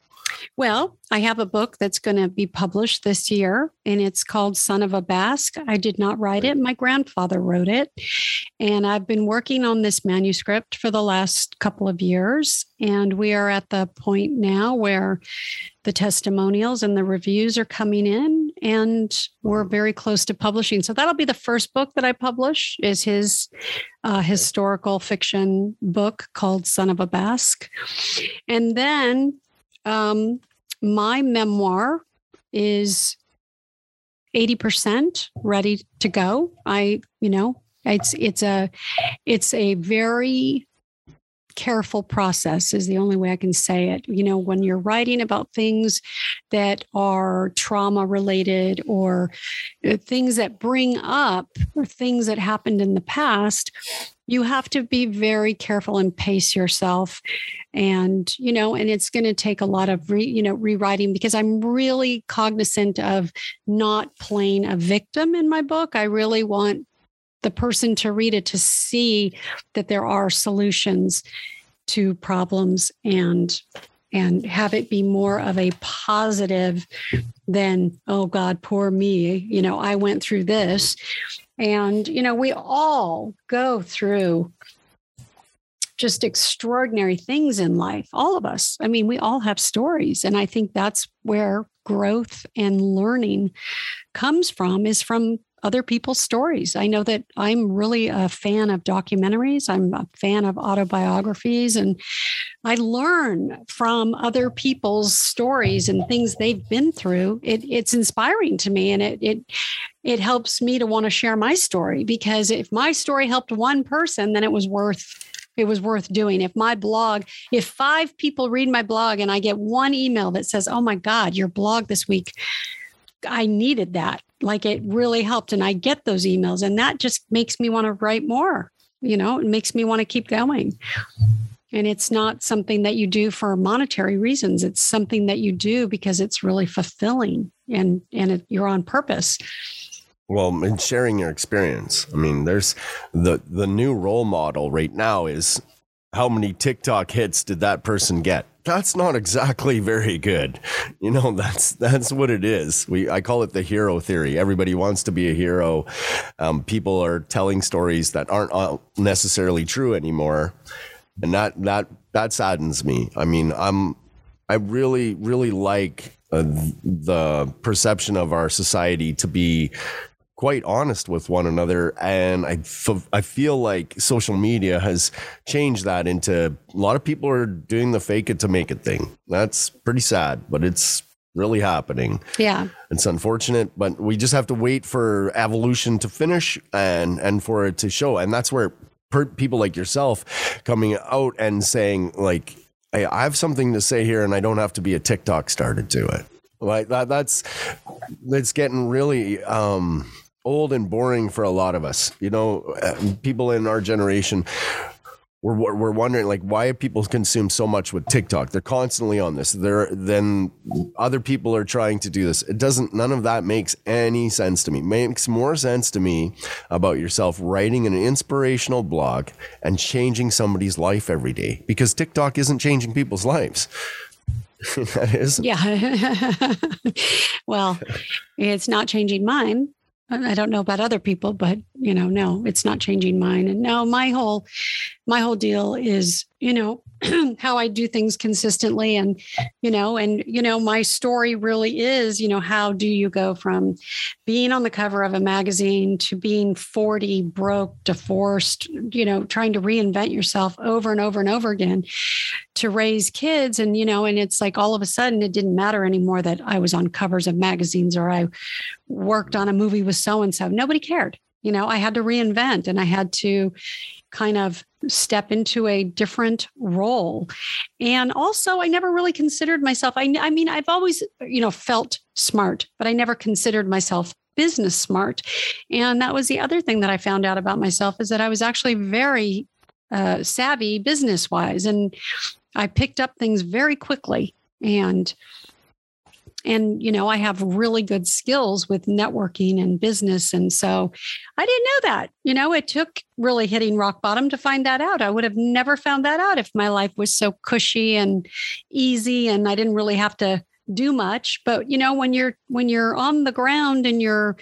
Well, I have a book that's going to be published this year, and it's called Son of a Basque. I did not write it, my grandfather wrote it. And I've been working on this manuscript for the last couple of years. And we are at the point now where the testimonials and the reviews are coming in, and we're very close to publishing. So that'll be the first book that I publish is his uh, historical fiction book called Son of a Basque. And then um, my memoir is 80% ready to go. I, you know, it's it's a it's a very careful process is the only way I can say it. You know, when you're writing about things that are trauma related or uh, things that bring up or things that happened in the past, you have to be very careful and pace yourself and you know and it's going to take a lot of re, you know rewriting because i'm really cognizant of not playing a victim in my book i really want the person to read it to see that there are solutions to problems and and have it be more of a positive than oh god poor me. You know i went through this. And you know we all go through just extraordinary things in life all of us. I mean we all have stories and i think that's where growth and learning comes from is from other people's stories. I know that I'm really a fan of documentaries. I'm a fan of autobiographies and I learn from other people's stories and things they've been through. It, it's inspiring to me and it it it helps me to want to share my story because if my story helped one person, then it was worth it was worth doing. If my blog, if five people read my blog and I get one email that says, "Oh my God, your blog this week," I needed that. Like it really helped, and I get those emails, and that just makes me want to write more. You know, it makes me want to keep going. And it's not something that you do for monetary reasons. It's something that you do because it's really fulfilling and and it, you're on purpose. Well, and sharing your experience. I mean, there's the the new role model right now is how many TikTok hits did that person get? That's not exactly very good. You know, that's that's what it is. We I call it the hero theory. Everybody wants to be a hero. Um, people are telling stories that aren't necessarily true anymore, and that that that saddens me. I mean, I'm I really really like uh, the perception of our society to be quite honest with one another. And I, f- I feel like social media has changed that into a lot of people are doing the fake it to make it thing. That's pretty sad, but it's really happening. Yeah. It's unfortunate, but we just have to wait for evolution to finish and, and for it to show. And that's where per- people like yourself coming out and saying like, Hey, I have something to say here and I don't have to be a TikTok star to do it. Like that, that's, it's getting really, um, old and boring for a lot of us. You know, uh, people in our generation, we're, we're wondering like why people consume so much with TikTok. They're constantly on this. They're then other people are trying to do this. It doesn't. None of that makes any sense to me. Makes more sense to me about yourself writing an inspirational blog and changing somebody's life every day because TikTok isn't changing people's lives. that is. Yeah. well, it's not changing mine. I don't know about other people, but you know, no, it's not changing mine. And no, my whole my whole deal is, you know, how I do things consistently and you know, and you know, my story really is, you know, how do you go from being on the cover of a magazine to being 40, broke, divorced, you know, trying to reinvent yourself over and over and over again to raise kids and you know, and it's like all of a sudden it didn't matter anymore that I was on covers of magazines or I worked on a movie with so and so. Nobody cared. You know, I had to reinvent and I had to kind of step into a different role. And also, I never really considered myself. I, I mean, I've always, you know, felt smart, but I never considered myself business smart. And that was the other thing that I found out about myself is that I was actually very uh, savvy business wise. And I picked up things very quickly. And and you know i have really good skills with networking and business. And so i didn't know that you know it took really hitting rock bottom to find that out. I would have never found that out if my life was so cushy and easy and i didn't really have to do much. But you know when you're when you're on the ground and you're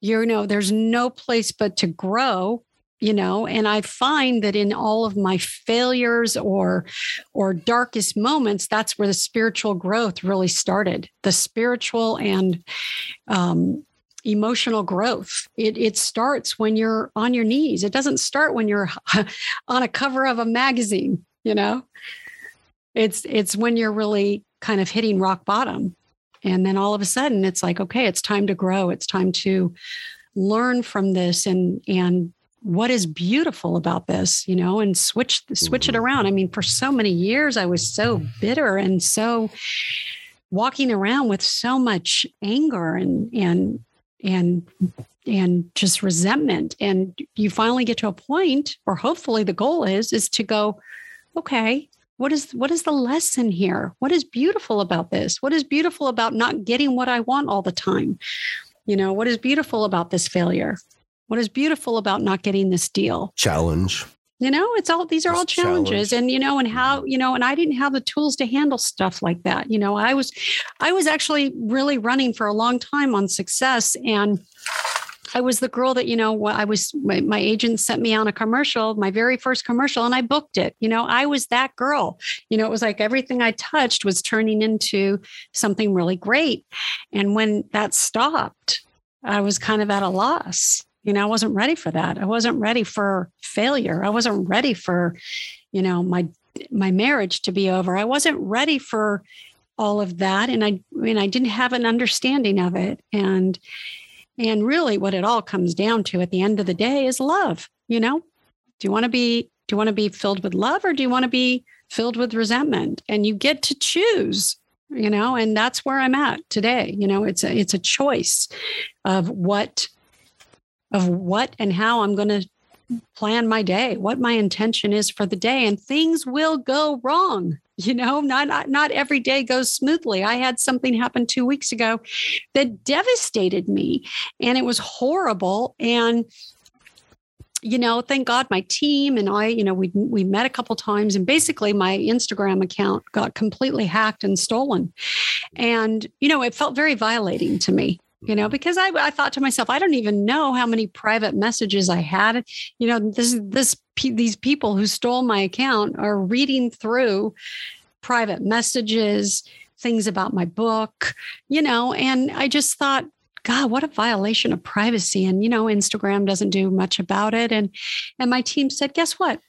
you know there's no place but to grow you know and i find that in all of my failures or or darkest moments that's where the spiritual growth really started. The spiritual and um, emotional growth. It, it starts when you're on your knees. It doesn't start when you're on a cover of a magazine you know? It's it's when you're really kind of hitting rock bottom. And then all of a sudden it's like okay it's time to grow. It's time to learn from this and and what is beautiful about this you know and switch switch it mm-hmm. around. I mean for so many years i was so bitter and so walking around with so much anger and and and and just resentment. And you finally get to a point or hopefully the goal is is to go okay what is what is the lesson here? What is beautiful about this? What is beautiful about not getting what i want all the time? You know what is beautiful about this failure what is beautiful about not getting this deal? Challenge. You know, it's all these are all challenges. Challenge. And you know, and how, you know, and I didn't have the tools to handle stuff like that. You know, I was I was actually really running for a long time on success and I was the girl that, you know, I was, my, my, agent sent me on a commercial, my very first commercial, and I booked it. You know, I was that girl. You know, it was like everything I touched was turning into something really great. And when that stopped, I was kind of at a loss. You know, I wasn't ready for that. I wasn't ready for failure. I wasn't ready for, you know, my my marriage to be over. I wasn't ready for all of that and I and I didn't have an understanding of it and and really what it all comes down to at the end of the day is love, you know? Do you want to be do you want to be filled with love or do you want to be filled with resentment? And you get to choose you know and that's where i'm at today you know it's a it's a choice of what of what and how i'm going to plan my day what my intention is for the day and things will go wrong you know? Not, not not every day goes smoothly. I had something happen 2 weeks ago that devastated me and it was horrible and you know, thank God my team and I, you know, we we met a couple times and basically my Instagram account got completely hacked and stolen. And, you know, it felt very violating to me, you know, mm-hmm. because I, I thought to myself, I don't even know how many private messages I had. You know, this this these people who stole my account are reading through private messages, things about my book, you know, and I just thought, God, what a violation of privacy. And, you know, Instagram doesn't do much about it. And and my team said, guess what?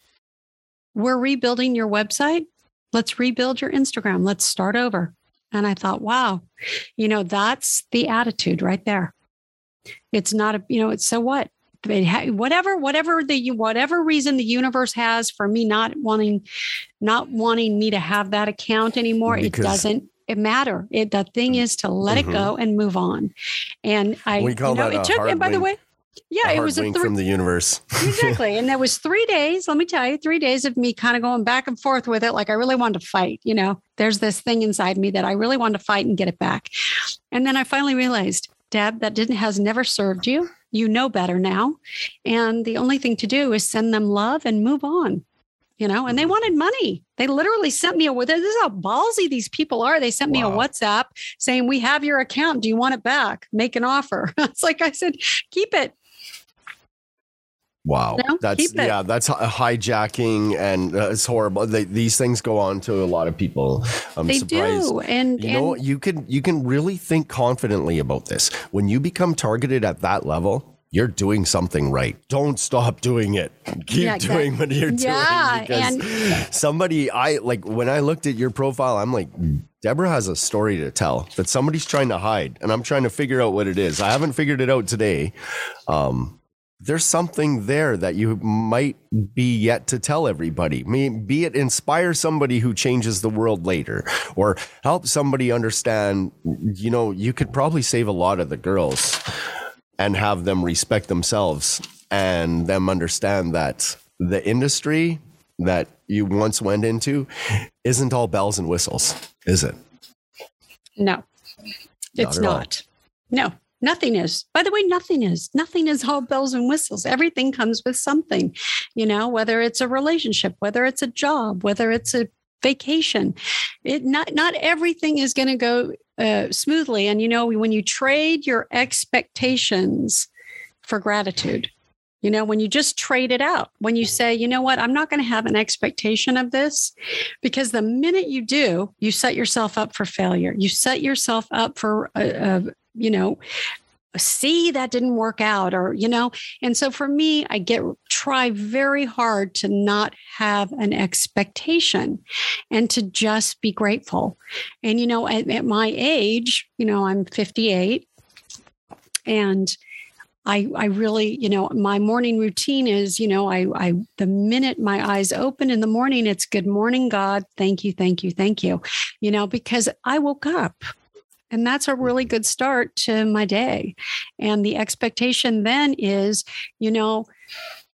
We're rebuilding your website. Let's rebuild your Instagram. Let's start over. And I thought, wow, you know, that's the attitude right there. It's not a, you know, it's so what? whatever whatever the whatever reason the universe has for me not wanting not wanting me to have that account anymore because, it doesn't it matter. It the thing is to let mm-hmm. it go and move on. And I we call you know, that it took and by the way, yeah, it was a from the universe. exactly. And that was three days, let me tell you, three days of me kind of going back and forth with it. Like I really wanted to fight, you know, there's this thing inside me that I really wanted to fight and get it back. And then I finally realized, Deb, that didn't has never served you. You know better now. And the only thing to do is send them love and move on you know, and they mm-hmm. wanted money. They literally sent me a, this is how ballsy these people are. They sent me a WhatsApp saying, we have your account. Do you want it back? Make an offer. it's like, I said, keep it. Wow, no, that's yeah, that's hijacking, and uh, it's horrible. They, these things go on to a lot of people. I'm they surprised. do, and you know, you can you can really think confidently about this when you become targeted at that level you're doing something right. Don't stop doing it. Keep yeah, doing what you're yeah, doing. Because and somebody, I like when I looked at your profile, I'm like, Deborah has a story to tell that somebody's trying to hide, and I'm trying to figure out what it is. I haven't figured it out today. Um, there's something there that you might be yet to tell everybody. Maybe be it inspire somebody who changes the world later, or help somebody understand. You know, you could probably save a lot of the girls and have them respect themselves and them understand that the industry that you once went into isn't all bells and whistles, is it? No, it's not. not. No, nothing is. By the way, nothing is. Nothing is all bells and whistles. Everything comes with something, you know, whether it's a relationship, whether it's a job, whether it's a vacation. It not not everything is going to go uh, smoothly. And you know, when you trade your expectations for gratitude, you know, when you just trade it out, when you say, you know what, I'm not going to have an expectation of this, because the minute you do, you set yourself up for failure. You set yourself up for, a, uh, you know, see that didn't work out or you know and so for me i get try very hard to not have an expectation and to just be grateful and you know at, at my age you know i'm 58 and I, I really, you know, my morning routine is, you know, I, I, the minute my eyes open in the morning, it's good morning, God. Thank you, thank you, thank you, you know, because I woke up and that's a really mm-hmm. good start to my day. And the expectation then is, you know,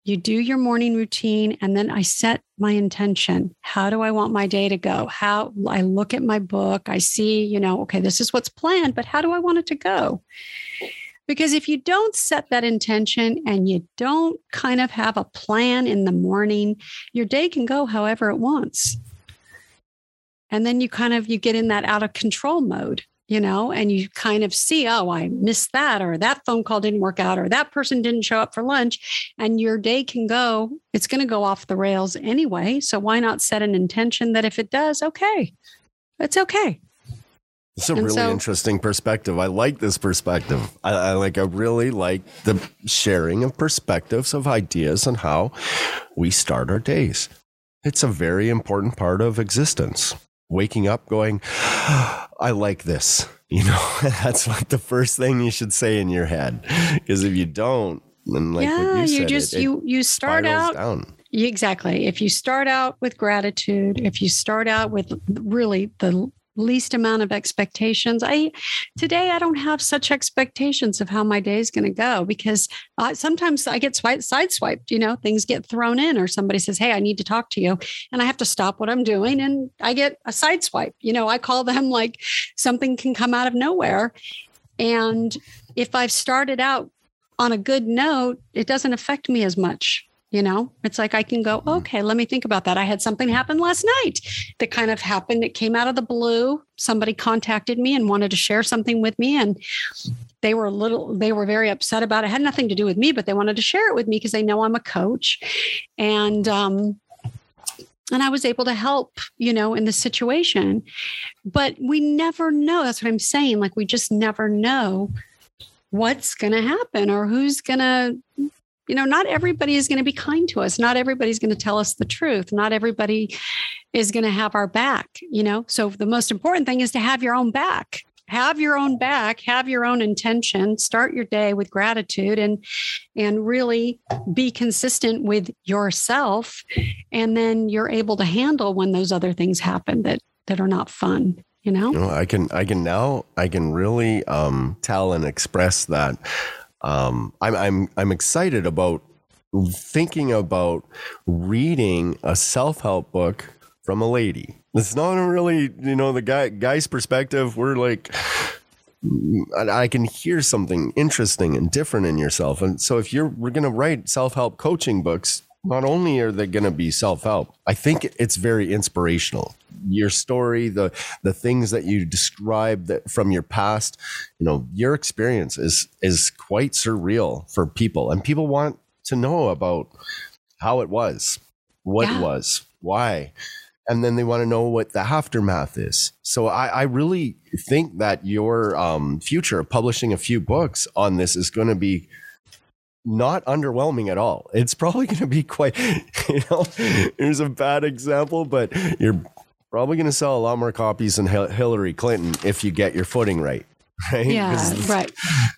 you do your morning routine and then I set my intention. How do I want my day to go? How I look at my book, I see, you know, okay, this is what's planned, but how do I want it to go? Because if you don't set that intention and you don't kind of have a plan in the morning, your day can go however it wants. And then you kind of you get in that out of control mode you know, and you kind of see, oh, I missed that, or that phone call didn't work out, or that person didn't show up for lunch. And your day can go, it's going to go off the rails anyway. So why not set an intention that if it does, okay, it's okay. It's a And really so- interesting perspective. I like this perspective. I, I like. I really like the sharing of perspectives of ideas and how we start our days. It's a very important part of existence. Waking up, going, I like this. You know, that's like the first thing you should say in your head. Because if you don't, then like yeah, you you, just it, it you you start out down. exactly. If you start out with gratitude, if you start out with really the least amount of expectations, I today I don't have such expectations of how my day is going to go because sometimes I get swipe, sideswiped. You know, things get thrown in, or somebody says, "Hey, I need to talk to you," and I have to stop what I'm doing, and I get a sideswipe. You know, I call them like something can come out of nowhere, and if I've started out on a good note, it doesn't affect me as much. You know, it's like I can go, okay, let me think about that. I had something happen last night that kind of happened. It came out of the blue. Somebody contacted me and wanted to share something with me. And they were a little, they were very upset about it. it had nothing to do with me, but they wanted to share it with me because they know I'm a coach. And, um, and I was able to help, you know, in the situation. But we never know. That's what I'm saying. Like, we just never know what's going to happen or who's going to you know not everybody is going to be kind to us. Not everybody's going to tell us the truth. Not everybody is going to have our back you know? So the most important thing is to have your own back. Have your own back. Have your own intention. Start your day with gratitude and and really be consistent with yourself. And then you're able to handle when those other things happen that that are not fun you know? You know, I can I can now I can really um, tell and express that um, I'm I'm I'm excited about thinking about reading a self help book from a lady. It's not really you know the guy guy's perspective. We're like. I can hear something interesting and different in yourself. And so, if you're we're going to write self help coaching books, not only are they going to be self help, I think it's very inspirational. Your story, the the things that you describe that from your past, you know, your experience is is quite surreal for people, and people want to know about how it was, what Yeah. it was, why, and then they want to know what the aftermath is. So I, I really think that your um, future of publishing a few books on this is going to be not underwhelming at all. It's probably going to be quite, you know, here's a bad example, but you're probably going to sell a lot more copies than Hillary Clinton if you get your footing right. Right? yeah right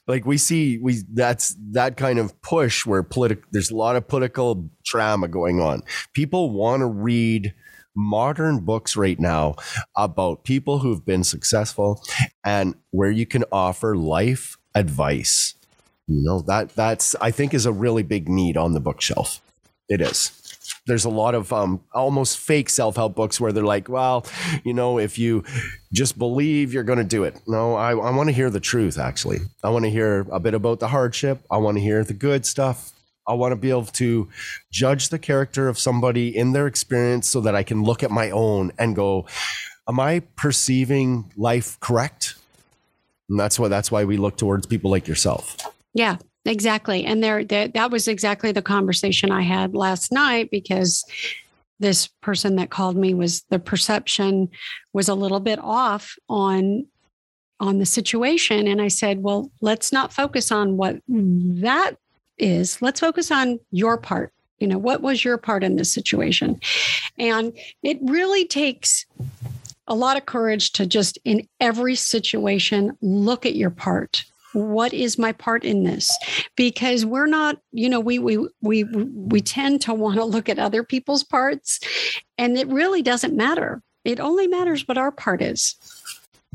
like we see we that's that kind of push where political. there's a lot of political drama going on people want to read modern books right now about people who've been successful and where you can offer life advice you know that that's i think is a really big need on the bookshelf it is there's a lot of um, almost fake self-help books where they're like well you know if you just believe you're going to do it. No i, I want to hear the truth actually. I want to hear a bit about the hardship. I want to hear the good stuff. I want to be able to judge the character of somebody in their experience so that i can look at my own and go am i perceiving life correct? And that's why that's why we look towards people like yourself. Yeah, exactly. And there, that that was exactly the conversation I had last night because this person that called me was the perception was a little bit off on on the situation and I said, "Well, let's not focus on what that is. Let's focus on your part. You know, what was your part in this situation?" And it really takes a lot of courage to just in every situation look at your part what is my part in this? Because we're not you know we we we we tend to want to look at other people's parts and it really doesn't matter. It only matters what our part is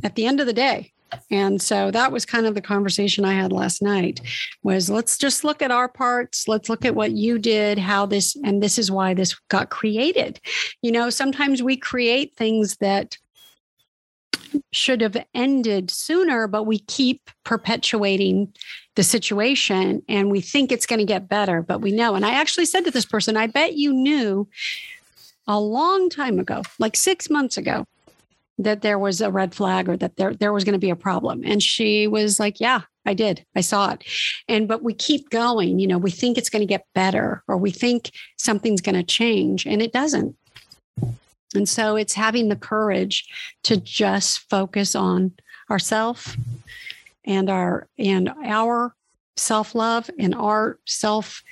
at the end of the day. And so that was kind of the conversation i had last night was let's just look at our parts. Let's look at what you did how this and this is why this got created. You know sometimes we create things that should have ended sooner, but we keep perpetuating the situation and we think it's going to get better, but we know. And I actually said to this person, I bet you knew a long time ago, like six months ago, that there was a red flag or that there, there was going to be a problem. And she was like, Yeah, I did. I saw it. And but we keep going, you know, we think it's going to get better or we think something's going to change and it doesn't. And so it's having the courage to just focus on ourself and our and our self-love and our self,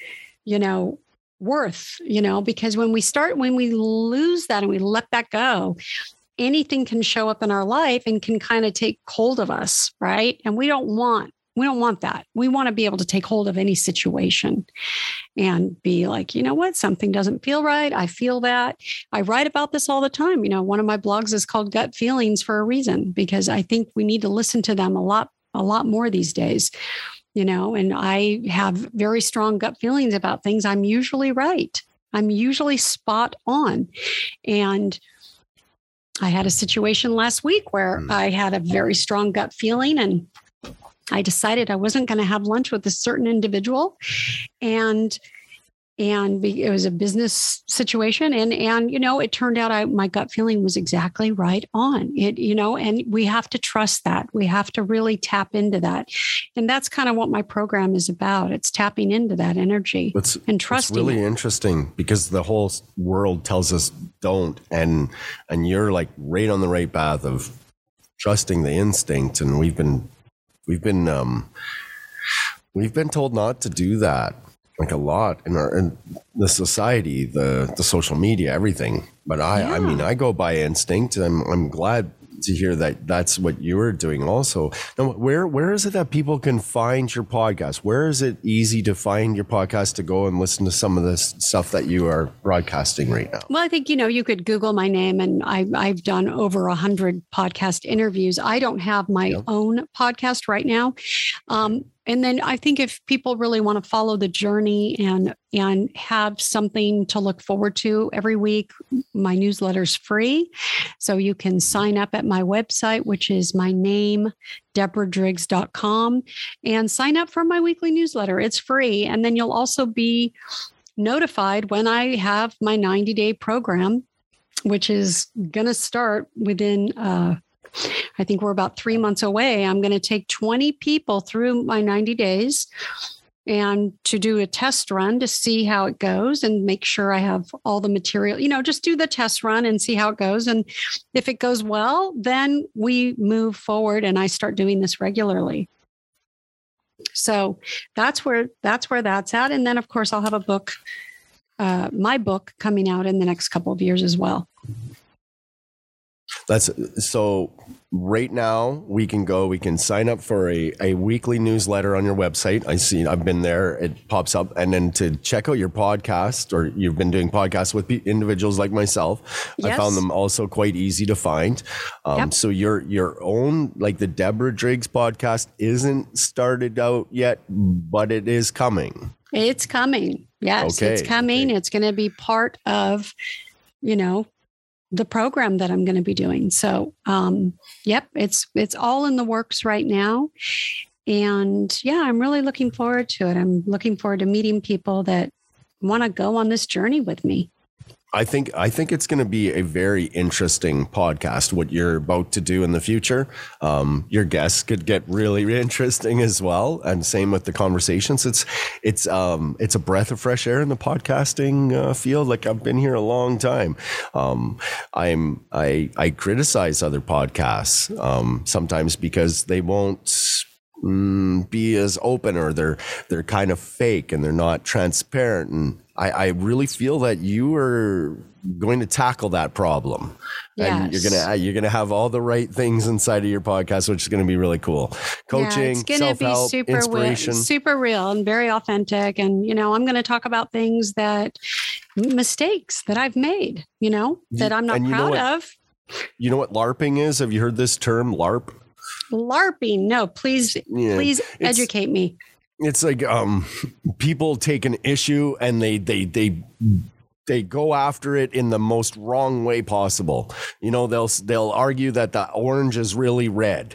you know, worth, you know, because when we start when we lose that and we let that go, anything can show up in our life and can kind of take hold of us, right? And we don't want we don't want that. We want to be able to take hold of any situation and be like, you know what, something doesn't feel right. I feel that. I write about this all the time. You know, one of my blogs is called Gut Feelings for a reason because I think we need to listen to them a lot, a lot more these days. You know, and I have very strong gut feelings about things. I'm usually right. I'm usually spot on. And I had a situation last week where mm. I had a very strong gut feeling and I decided I wasn't going to have lunch with a certain individual. And and it was a business situation. And and you know it turned out I, my gut feeling was exactly right on. It you know and we have to trust that. We have to really tap into that. And that's kind of what my program is about. It's tapping into that energy it's, and trusting it's really it. interesting because the whole world tells us don't. And and you're like right on the right path of trusting the instinct. And we've been we've been um, we've been told not to do that like a lot in our in the society, the the social media, everything. But I yeah. I mean I go by instinct. I'm I'm glad to hear that that's what you are doing also. Now, where where is it that people can find your podcast? Where is it easy to find your podcast to go and listen to some of this stuff that you are broadcasting right now? Well, I think you know you could Google my name, and I, I've done over a hundred podcast interviews. I don't have my yep. own podcast right now. Um, and then I think if people really want to follow the journey and and have something to look forward to every week, my newsletter's free. So you can sign up at my website, which is my name, deborah and sign up for my weekly newsletter. It's free. And then you'll also be notified when I have my 90 day program, which is going to start within uh, I think we're about three months away. I'm going to take 20 people through my 90 days and to do a test run to see how it goes and make sure I have all the material, you know, just do the test run and see how it goes. And if it goes well, then we move forward and I start doing this regularly. So that's where that's where that's at. And then of course I'll have a book, uh, my book coming out in the next couple of years as well. That's so right now we can go we can sign up for a, a weekly newsletter on your website i see i've been there it pops up and then to check out your podcast or you've been doing podcasts with individuals like myself yes. i found them also quite easy to find um, yep. so your your own like the deborah driggs podcast isn't started out yet but it is coming it's coming yes okay. it's coming okay. it's going to be part of you know the program that I'm going to be doing. So, um, yep, it's it's all in the works right now, and yeah, I'm really looking forward to it. I'm looking forward to meeting people that want to go on this journey with me. I think I think it's going to be a very interesting podcast. What you're about to do in the future, um, your guests could get really interesting as well, and same with the conversations. It's it's um, it's a breath of fresh air in the podcasting uh, field. Like I've been here a long time. Um, I'm I I criticize other podcasts um, sometimes because they won't mm, be as open or they're they're kind of fake and they're not transparent and I, I really feel that you are going to tackle that problem. Yes. And you're gonna you're gonna have all the right things inside of your podcast, which is gonna be really cool. Coaching, yeah, it's gonna be super inspiration. Real, super real and very authentic. And you know, I'm gonna talk about things that mistakes that I've made, you know, that I'm not proud of. You know what LARPing is? Have you heard this term LARP? LARPing. No, please, yeah, please educate me it's like um people take an issue and they they they they go after it in the most wrong way possible. You know, they'll they'll argue that the orange is really red.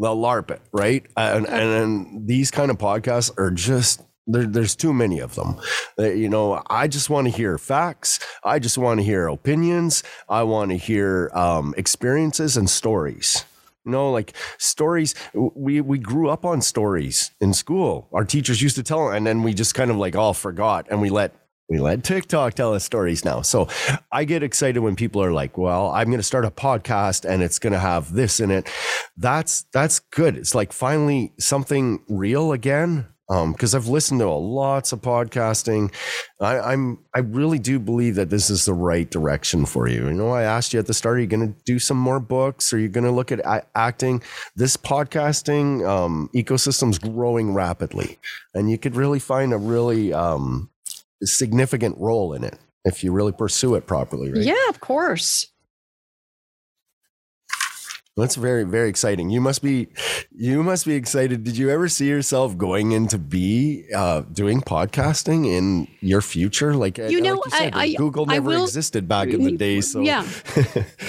They'll LARP it, right? And and, and these kind of podcasts are just there, there's too many of them. Uh, you know, I just want to hear facts. I just want to hear opinions. I want to hear um, experiences and stories. Know, like stories. We we grew up on stories in school. Our teachers used to tell, and then we just kind of like all forgot, and we let We let TikTok tell us stories now. So I get excited when people are like, "Well, I'm going to start a podcast and it's going to have this in it." That's that's good. It's like finally something real again. Because um, I've listened to a lots of podcasting, I, I'm I really do believe that this is the right direction for you. You know, I asked you at the start, are you going to do some more books? Or are you going to look at a- acting? This podcasting um, ecosystem's growing rapidly, and you could really find a really um, significant role in it if you really pursue it properly, right? Yeah, of course. That's very very exciting. You must be you must be excited. Did you ever see yourself going into be uh, doing podcasting in your future? Like you know, like you said, I, I, Google never will, existed back in the day. So yeah,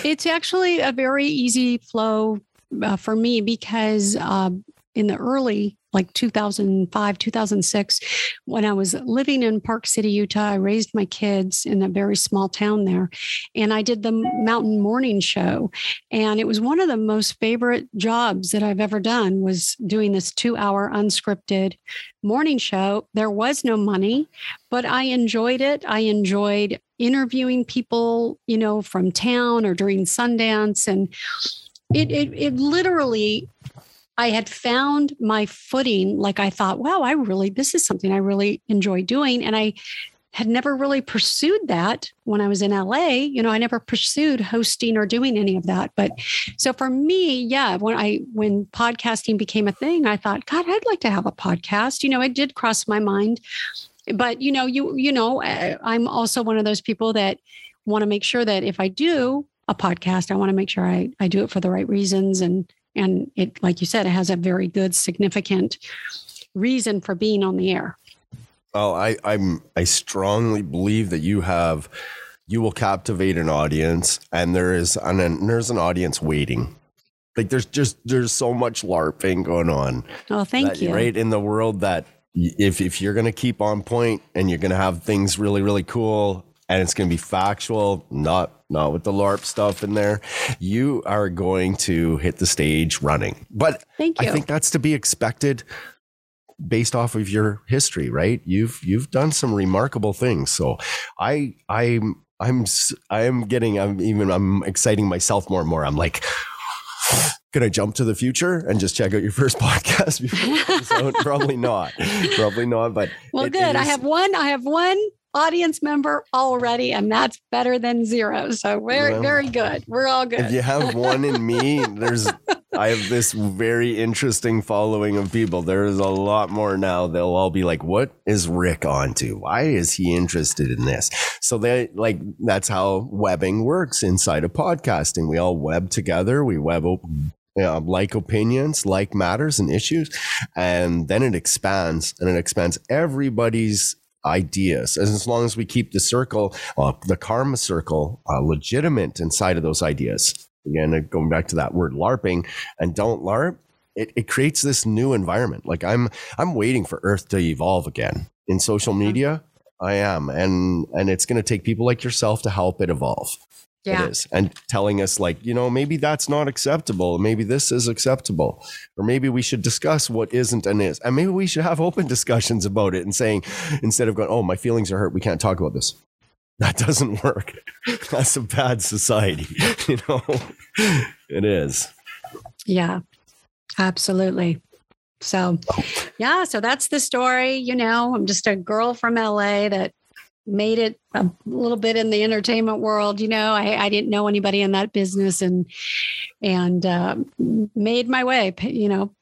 it's actually a very easy flow uh, for me because uh, in the early like 2005, 2006, when I was living in Park City, Utah. I raised my kids in a very small town there. And I did the mountain morning show. And it was one of the most favorite jobs that I've ever done was doing this two hour unscripted morning show. There was no money, but I enjoyed it. I enjoyed interviewing people, you know, from town or during Sundance. And it, it, it literally I had found my footing. Like I thought, wow, I really, this is something I really enjoy doing. And I had never really pursued that when I was in LA. You know, I never pursued hosting or doing any of that. But so for me, yeah, when I, when podcasting became a thing, I thought, God, I'd like to have a podcast. You know, it did cross my mind. But, you know, you, you know, uh, I'm also one of those people that want to make sure that if I do a podcast, I want to make sure I, I do it for the right reasons and, and it like you said it has a very good significant reason for being on the air. Oh i i'm i strongly believe that you have you will captivate an audience and there is an there's an audience waiting. Like there's just there's so much larping going on. Oh thank that, you. right in the world that if if you're going to keep on point and you're going to have things really really cool and it's going to be factual, not not with the LARP stuff in there. You are going to hit the stage running. But Thank you. I think that's to be expected based off of your history, right? You've you've done some remarkable things. So I I'm I'm I'm getting I'm even I'm exciting myself more and more. I'm like can I jump to the future and just check out your first podcast before? Probably not. Probably not. But well, it, good. It is, I have one. I have one audience member already, and that's better than zero. So very, well, very good. We're all good. If you have one in me, there's I have this very interesting following of people. There is a lot more now. They'll all be like, "What is Rick onto? Why is he interested in this?" So they like that's how webbing works inside of podcasting. We all web together. We web open like opinions, like matters and issues, and then it expands and it expands everybody's ideas. As long as we keep the circle uh, the karma circle uh, legitimate inside of those ideas again uh, going back to that word larping and don't larp it, it creates this new environment. Like i'm i'm waiting for earth to evolve again. In social media i am. And and it's going to take people like yourself to help it evolve yeah. it is. And telling us like you know maybe that's not acceptable. Maybe this is acceptable. Or maybe we should discuss what isn't and is. And maybe we should have open discussions about it and saying instead of going oh my feelings are hurt. We can't talk about this. That doesn't work. That's a bad society you know? It is. Yeah. Absolutely. So yeah so that's the story you know? I'm just a girl from la that made it a little bit in the entertainment world. You know, I, I didn't know anybody in that business and and uh, made my way. You know,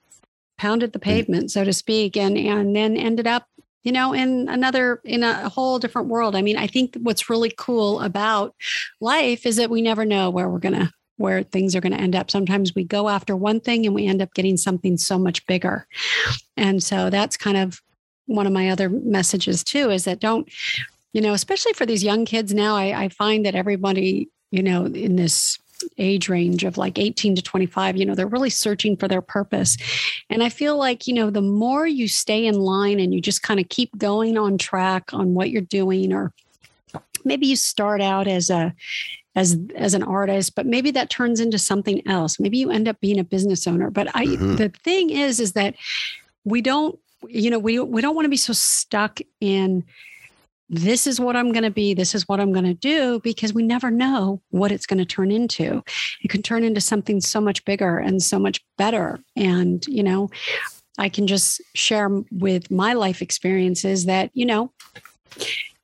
pounded the pavement, so to speak, and and then ended up you know in another in a whole different world i mean i think what's really cool about life is that we never know where we're gonna where things are going to end up sometimes we go after one thing and we end up getting something so much bigger and so that's kind of one of my other messages too is that don't you know, especially for these young kids now, I, I find that everybody, you know, in this age range of like 18 to 25 you know they're really searching for their purpose. And i feel like you know the more you stay in line and you just kind of keep going on track on what you're doing or maybe you start out as a as as an artist but maybe that turns into something else. Maybe you end up being a business owner. But i mm-hmm. the thing is is that we don't you know we we don't want to be so stuck in this is what I'm going to be, this is what I'm going to do, because we never know what it's going to turn into. It can turn into something so much bigger and so much better. And, you know, I can just share with my life experiences that, you know,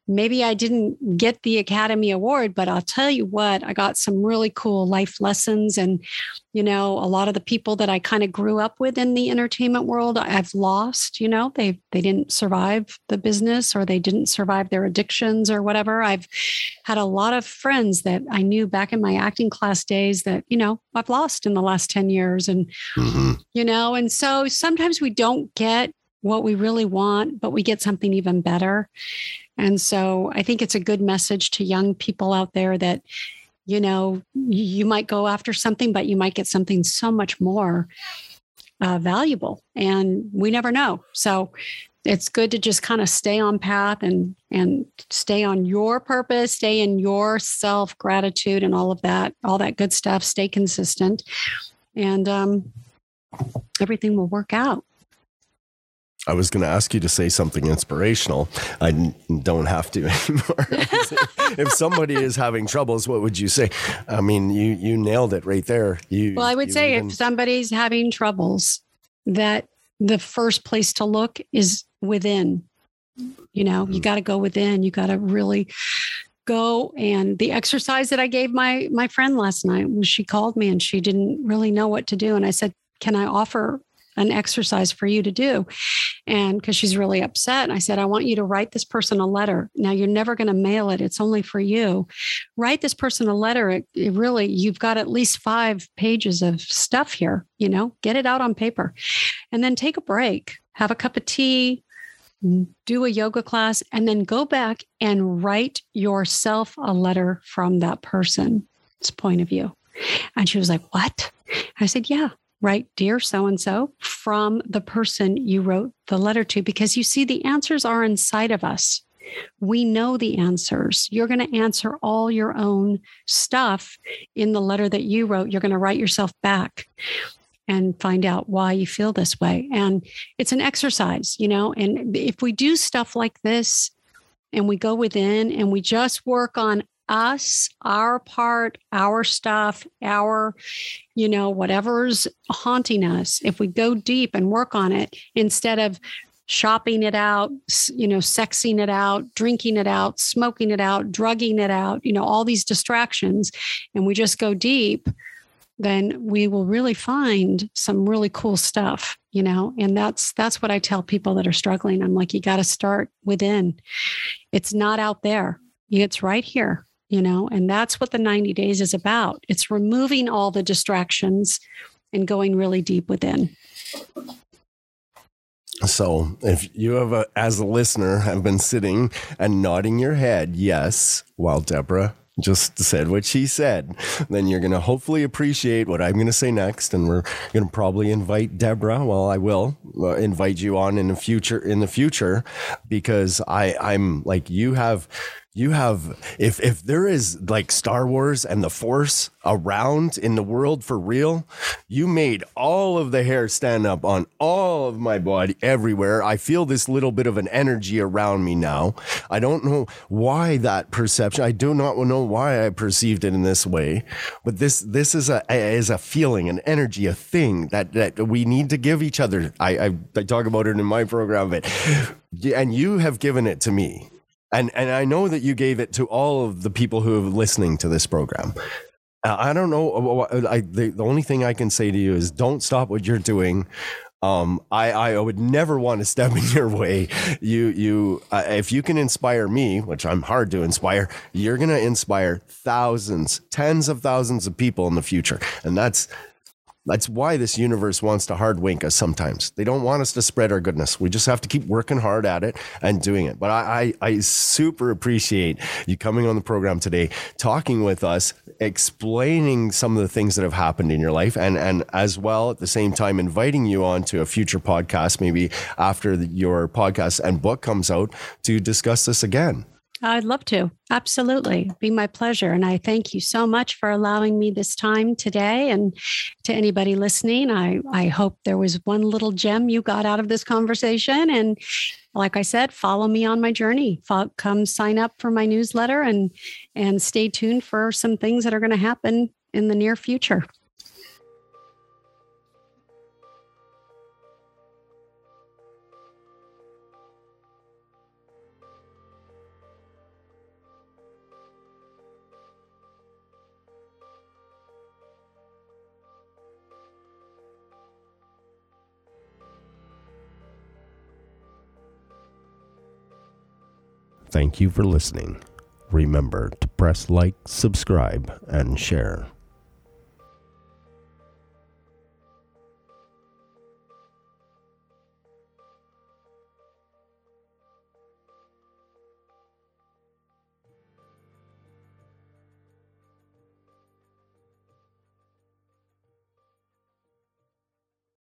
maybe I didn't get the Academy Award, but I'll tell you what, I got some really cool life lessons. And, you know, a lot of the people that I kind of grew up with in the entertainment world, I've lost, you know, they they didn't survive the business or they didn't survive their addictions or whatever. I've had a lot of friends that I knew back in my acting class days that, you know, I've lost in the last 10 years. And, mm-hmm. you know, and so sometimes we don't get what we really want, but we get something even better. And so I think it's a good message to young people out there that, you know, you might go after something, but you might get something so much more uh, valuable. And we never know. So it's good to just kind of stay on path and and stay on your purpose stay in your self gratitude and all of that all that good stuff stay consistent and um, everything will work out I was going to ask you to say something inspirational. I don't have to anymore. if somebody is having troubles, what would you say? I mean, you you nailed it right there. You Well, I would say even... if somebody's having troubles, that the first place to look is within. You know, mm-hmm. you got to go within. You got to really go and the exercise that I gave my my friend last night was she called me and she didn't really know what to do and I said, "Can I offer an exercise for you to do. And because she's really upset, I said, I want you to write this person a letter. Now, you're never going to mail it, it's only for you. Write this person a letter. It, it really, you've got at least five pages of stuff here, you know, get it out on paper and then take a break, have a cup of tea, mm, do a yoga class, and then go back and write yourself a letter from that person's point of view. And she was like, What? I said, Yeah, Right, dear so and so, from the person you wrote the letter to, because you see, the answers are inside of us. We know the answers. You're going to answer all your own stuff in the letter that you wrote. You're going to write yourself back and find out why you feel this way. And it's an exercise, you know. And if we do stuff like this and we go within and we just work on us, our part, our stuff, our, you know, whatever's haunting us, if we go deep and work on it instead of shopping it out, you know, sexing it out, drinking it out, smoking it out, drugging it out, you know, all these distractions, and we just go deep, then we will really find some really cool stuff, you know, and that's that's what I tell people that are struggling. I'm like, you got to start within. It's not out there. It's right here you know, and that's what the 90 days is about. It's removing all the distractions and going really deep within. So, if you have a, as a listener, have been sitting and nodding your head, yes, while Deborah just said what she said, then you're going to hopefully appreciate what I'm going to say next. And we're going to probably invite Deborah. Well, I will uh, invite you on in the future, in the future, because I, I'm like, you have, you have if if there is like Star Wars and the Force around in the world for real, you made all of the hair stand up on all of my body everywhere. I feel this little bit of an energy around me now. I don't know why that perception. I do not know why I perceived it in this way, but this this is a is a feeling, an energy, a thing that that we need to give each other. I I, I talk about it in my program, but and you have given it to me and and I know that you gave it to all of the people who are listening to this program. Uh, I don't know. Uh, I, the, the only thing I can say to you is don't stop what you're doing. Um, I, I would never want to step in your way. You, you, uh, if you can inspire me, which I'm hard to inspire, you're going to inspire thousands, tens of thousands of people in the future. And that's, that's why this universe wants to hard wink us sometimes. They don't want us to spread our goodness. We just have to keep working hard at it and doing it. But I, I, I super appreciate you coming on the program today, talking with us, explaining some of the things that have happened in your life, and, and as well at the same time inviting you on to a future podcast, maybe after the, your podcast and book comes out to discuss this again. I'd love to. Absolutely. Be my pleasure. And I thank you so much for allowing me this time today. And to anybody listening, I, I hope there was one little gem you got out of this conversation. And like I said, follow me on my journey. Come sign up for my newsletter and and stay tuned for some things that are going to happen in the near future. Thank you for listening. Remember to press like, subscribe, and share.